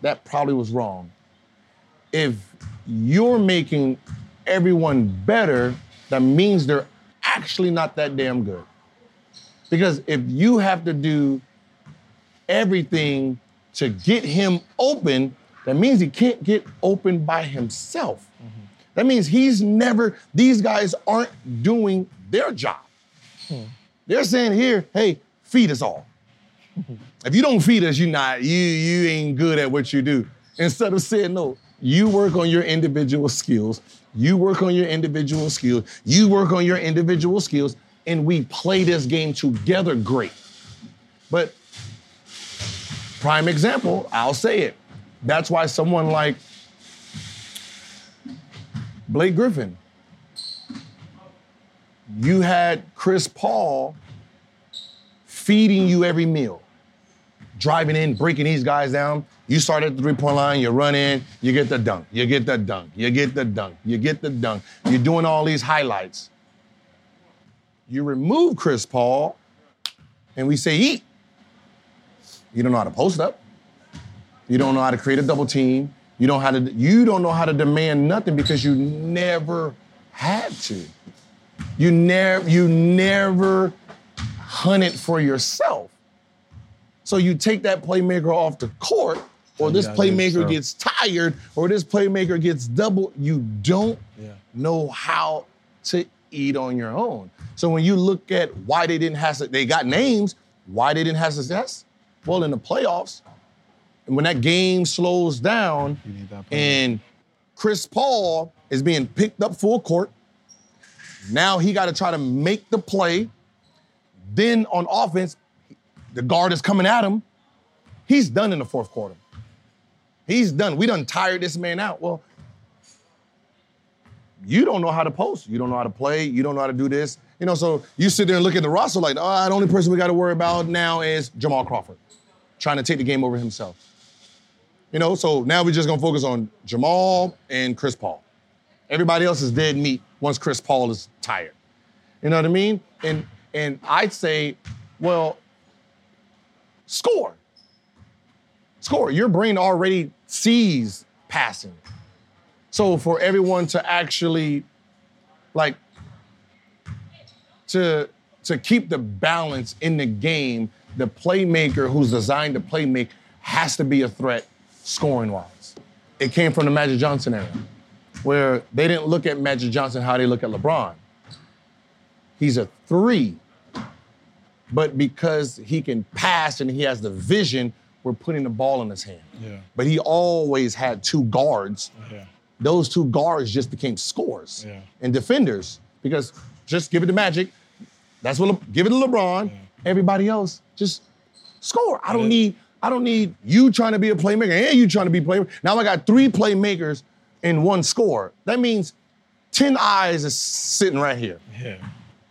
Speaker 3: that probably was wrong. If you're making everyone better, that means they're actually not that damn good. Because if you have to do everything to get him open, that means he can't get open by himself. Mm-hmm. That means he's never, these guys aren't doing their job. Hmm. They're saying here, hey, feed us all. if you don't feed us, you're not, you, you ain't good at what you do. Instead of saying, no, you work on your individual skills, you work on your individual skills, you work on your individual skills, and we play this game together great. But prime example, I'll say it. That's why someone like Blake Griffin, you had Chris Paul feeding you every meal, driving in, breaking these guys down. You start at the three point line, you run in, you get the dunk, you get the dunk, you get the dunk, you get the dunk. You're doing all these highlights. You remove Chris Paul, and we say, eat. You don't know how to post up. You don't know how to create a double team. You don't how to you don't know how to demand nothing because you never had to. You never you never hunted for yourself. So you take that playmaker off the court, or this
Speaker 2: gotta do it
Speaker 3: playmaker gets tired, or this playmaker gets double. You don't
Speaker 2: Yeah.
Speaker 3: know how to eat on your own. So when you look at why they didn't have, they got names, why they didn't have success? Well, in the playoffs, and when that game slows down,
Speaker 2: need that player.
Speaker 3: and Chris Paul is being picked up full court, now he got to try to make the play. Then on offense, the guard is coming at him. He's done in the fourth quarter. He's done. We done tired this man out. Well, you don't know how to post. You don't know how to play. You don't know how to do this. You know, so you sit there and look at the roster like, oh, the only person we got to worry about now is Jamal Crawford, trying to take the game over himself. You know, so now we're just gonna focus on Jamal and Chris Paul. Everybody else is dead meat once Chris Paul is tired. You know what I mean? And and I'd say, well, score. Score. Your brain already sees passing. So for everyone to actually like to to keep the balance in the game, the playmaker who's designed to play make has to be a threat scoring wise. It came from the Magic Johnson era, where they didn't look at Magic Johnson how they look at LeBron. He's a three, but because he can pass and he has the vision, we're putting the ball in his hand.
Speaker 2: Yeah.
Speaker 3: But he always had two guards
Speaker 2: Yeah.
Speaker 3: those two guards just became scores
Speaker 2: Yeah.
Speaker 3: and defenders because just give it to Magic. That's what Le- give it to LeBron. everybody else just score. I don't need I don't need you trying to be a playmaker and you trying to be a playmaker. Now I got three playmakers in one score. That means 10 eyes is sitting right here.
Speaker 2: Yeah.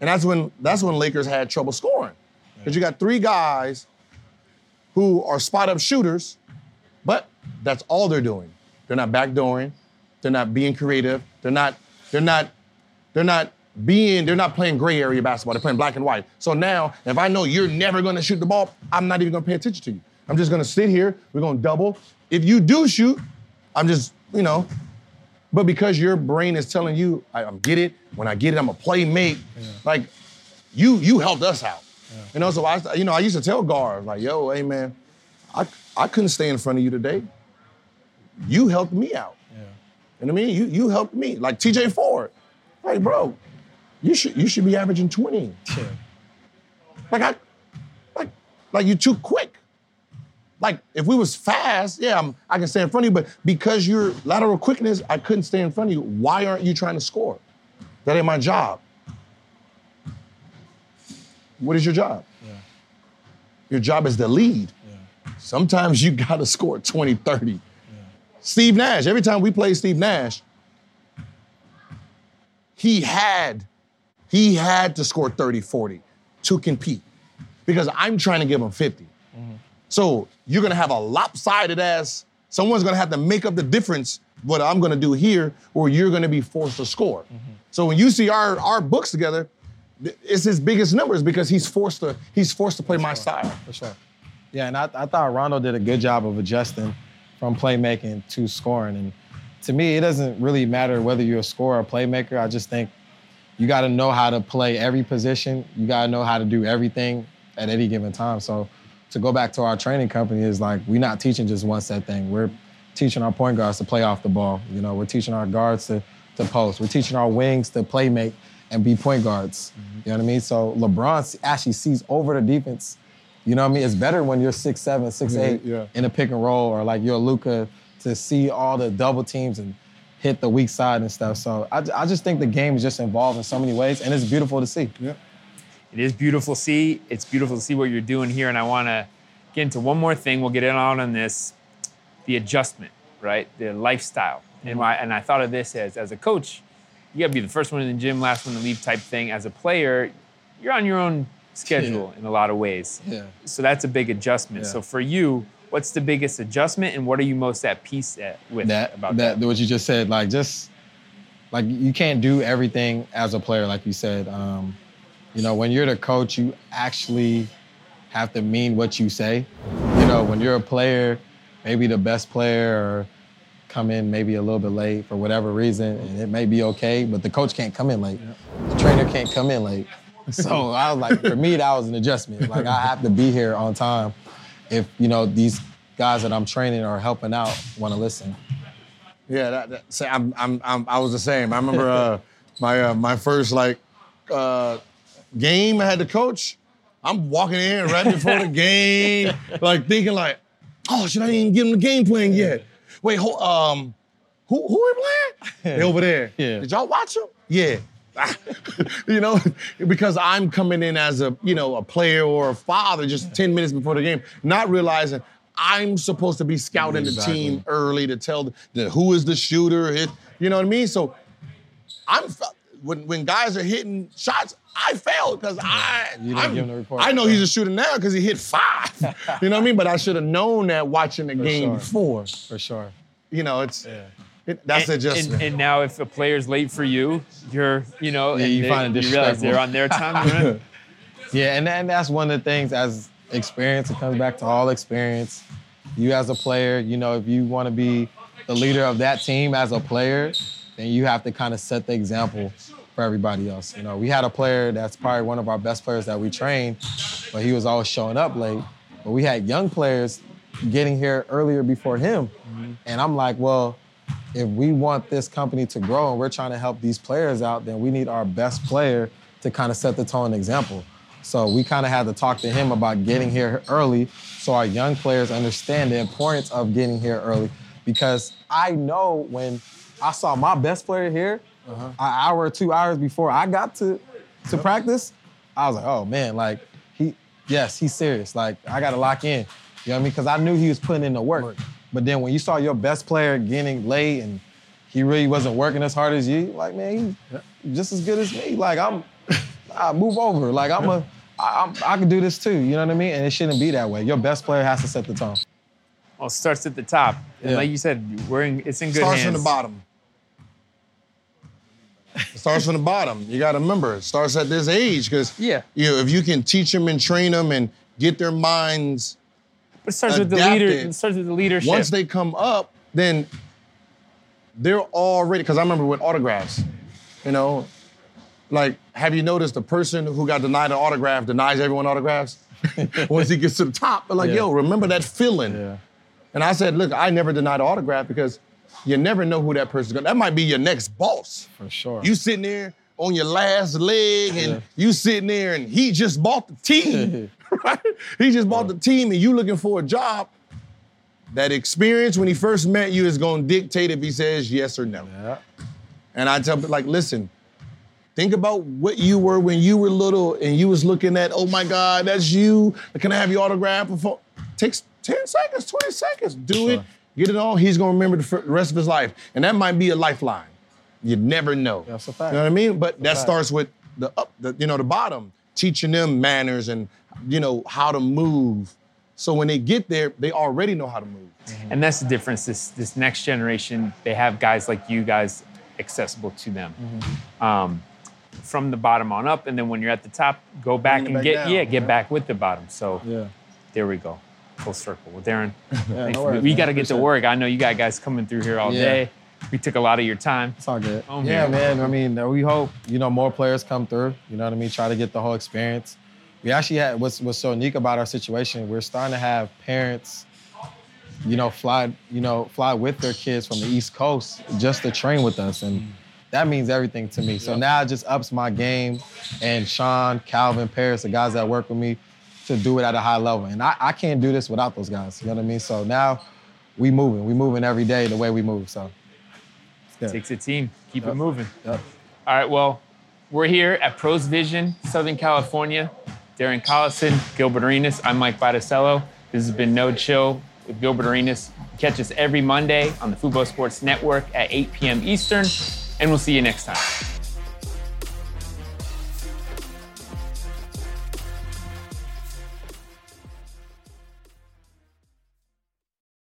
Speaker 3: And that's when that's when Lakers had trouble scoring. Because you got three guys who are spot up shooters, but that's all they're doing. They're not backdooring. They're not being creative. They're not, they're not, they're not being, they're not playing gray area basketball. They're playing black and white. So now, if I know you're never gonna shoot the ball, I'm not even gonna pay attention to you. I'm just gonna sit here, we're gonna double. If you do shoot, I'm just, you know, but because your brain is telling you, I, am get it. When I get it, I'm a play make. Like, you you helped us out. You know, so I you know I used to tell guards like, yo, hey man, I I couldn't stay in front of you today. You helped me out. You know what I mean? You you helped me. Like T.J. Ford, like bro, you should you should be averaging 20.
Speaker 2: Yeah.
Speaker 3: Like I, like like you're too quick. Like if we was fast, yeah, I'm, I can stay in front of you. But because your lateral quickness, I couldn't stay in front of you. Why aren't you trying to score? That ain't my job. What is your job? Your job is to lead. Sometimes you gotta score 20, 30. Steve Nash, every time we play Steve Nash, he had, he had to score 30, 40 to compete. Because I'm trying to give him 50. Mm-hmm. So you're gonna have a lopsided ass, someone's gonna have to make up the difference what I'm gonna do here, or you're gonna be forced to score. Mm-hmm. So when you see our, our books together, th- it's his biggest numbers because he's forced to he's forced to play my style.
Speaker 2: For sure. Yeah, and I, I thought Rondo did a good job of adjusting from playmaking to scoring. And to me, it doesn't really matter whether you're a scorer or playmaker. I just think you got to know how to play every position. You got to know how to do everything at any given time. So to go back to our training company is like we're not teaching just one set thing. We're teaching our point guards to play off the ball. You know, we're teaching our guards to to post. We're teaching our wings to play make and be point guards. Mm-hmm. You know what I mean? So LeBron actually sees over the defense. You know what I mean? It's better when you're six seven, six eight
Speaker 3: yeah.
Speaker 2: in a pick and roll, or like you're Luka to see all the double teams and hit the weak side and stuff. So I, I just think the game is just involved in so many ways, and it's beautiful to see.
Speaker 1: It is beautiful to see. It's beautiful to see what you're doing here. And I want to get into one more thing. We'll get in on on this the adjustment, right? The lifestyle. And, mm-hmm. why, and I thought of this as, as a coach, you got to be the first one in the gym, last one to leave type thing. As a player, you're on your own schedule in a lot of ways.
Speaker 2: Yeah.
Speaker 1: So that's a big adjustment.
Speaker 2: Yeah.
Speaker 1: So for you, what's the biggest adjustment and what are you most at peace at, with
Speaker 2: that
Speaker 1: about
Speaker 2: that,
Speaker 1: that?
Speaker 2: what you just said like just like you can't do everything as a player like you said um, you know when you're the coach you actually have to mean what you say you know when you're a player maybe the best player or come in maybe a little bit late for whatever reason and it may be okay but the coach can't come in late the trainer can't come in late so i was like for me that was an adjustment like i have to be here on time if you know these guys that i'm training or helping out want to listen
Speaker 3: Yeah, that, that, say, I'm, I'm, I'm, I was the same. I remember uh, my uh, my first like uh, game I had to coach. I'm walking in right before the game, like thinking like, oh, should I even give them the game plan yet? Wait, hold, um, who who are playing? They over there.
Speaker 2: Yeah.
Speaker 3: Did y'all watch them? Yeah. you know, because I'm coming in as a you know a player or a father just 10 minutes before the game, not realizing I'm supposed to be scouting
Speaker 2: Exactly.
Speaker 3: the team early to tell the, the who is the shooter. It, you know what I mean? So I'm when when guys are hitting shots, I failed because I
Speaker 2: You didn't
Speaker 3: I'm-
Speaker 2: give him the report.
Speaker 3: I know he's a shooter now because he hit five. you know what I mean? But I should have known that watching the game
Speaker 2: sure.
Speaker 3: before.
Speaker 2: for sure
Speaker 3: You know, it's it, that's
Speaker 1: and,
Speaker 3: adjustment.
Speaker 1: and, and now if a player's late for you, you're, you know,
Speaker 2: Yeah, you
Speaker 1: they-
Speaker 2: find it
Speaker 1: you realize they're on their time.
Speaker 2: Yeah, and, and that's one of the things as experience, it comes back to all experience. You as a player, you know, if you want to be the leader of that team as a player, then you have to kind of set the example for everybody else. You know, we had a player that's probably one of our best players that we trained, but he was always showing up late. But we had young players getting here earlier before him. Mm-hmm. And I'm like, well, if we want this company to grow and we're trying to help these players out, then we need our best player to kind of set the tone and example. So we kind of had to talk to him about getting here early so our young players understand the importance of getting here early. Because I know when I saw my best player here, Uh-huh. an hour or two hours before I got to, to practice, I was like, oh man, like he yes, he's serious. Like I gotta lock in. You know what I mean? Because I knew he was putting in the work. But then when you saw your best player getting late and he really wasn't working as hard as you, like man, he's just as good as me. Like I'm, I move over. Like I'm a, I, I'm, I can do this too. You know what I mean? And it shouldn't be that way. Your best player has to set the tone.
Speaker 1: Well, it starts at the top. And
Speaker 2: Yeah.
Speaker 1: like you said, we're in, it's in good
Speaker 3: starts
Speaker 1: hands.
Speaker 3: from the bottom. It starts from the bottom. You got to remember, it starts at this age because
Speaker 1: Yeah.
Speaker 3: you know, if you can teach them and train them and get their minds
Speaker 1: But it starts with the leader.
Speaker 3: adapted.
Speaker 1: It starts with the leadership.
Speaker 3: once they come up, then they're already. Because I remember with autographs, you know, like have you noticed the person who got denied an autograph denies everyone autographs? once he gets to the top, they're like,
Speaker 2: Yeah.
Speaker 3: yo, remember that feeling.
Speaker 2: Yeah.
Speaker 3: And I said, look, I never denied an autograph because you never know who that person's gonna. That might be your next boss.
Speaker 2: For sure.
Speaker 3: You sitting there on your last leg, and you sitting there, and he just bought the team. right? He just bought the team, and you looking for a job. That experience when he first met you is gonna dictate if he says yes or no.
Speaker 2: Yeah.
Speaker 3: And I tell him, like, listen, think about what you were when you were little and you was looking at, oh my God, that's you. Can I have your autograph before? Takes 10 seconds, 20 seconds. Do it,
Speaker 2: Sure.
Speaker 3: Get it on. He's gonna remember the rest of his life. And that might be a lifeline. You never know.
Speaker 2: That's a fact.
Speaker 3: You know what I mean? But that starts with the up, the, you know, the bottom, teaching them manners and you know how to move. So when they get there, they already know how to move.
Speaker 1: And that's the difference. This this next generation, they have guys like you guys accessible to them.
Speaker 3: Mm-hmm.
Speaker 1: Um, from the bottom on up, and then when you're at the top, go back
Speaker 3: it
Speaker 1: and
Speaker 3: back
Speaker 1: get
Speaker 3: down,
Speaker 1: yeah, get
Speaker 3: yeah.
Speaker 1: back with the bottom. So
Speaker 2: Yeah.
Speaker 1: there we go, full circle. Well, Darren, thanks
Speaker 2: no worries,
Speaker 1: we
Speaker 2: man.
Speaker 1: got to get to work. I know you got guys coming through here all
Speaker 2: Yeah.
Speaker 1: day. We took a lot of your time.
Speaker 2: It's all good.
Speaker 1: Oh,
Speaker 2: yeah,
Speaker 1: man.
Speaker 2: man. I mean, we hope you know more players come through. You know what I mean? Try to get the whole experience. We actually had what's what's so unique about our situation. We're starting to have parents, you know, fly you know fly with their kids from the East Coast just to train with us, and that means everything to me. So now it just ups my game, and Sean, Calvin, Paris, the guys that work with me, to do it at a high level. And I, I can't do this without those guys. You know what I mean? So now we moving. We moving every day the way we move. So. good.
Speaker 1: Takes a team. Keep it moving.
Speaker 2: Yep.
Speaker 1: All right, well, we're here at Pros Vision, Southern California. Darren Collison, Gilbert Arenas. I'm Mike Botticello. This has been No Chill with Gilbert Arenas. Catch us every Monday on the Fubo Sports Network at 8 p.m. Eastern, and we'll see you next time.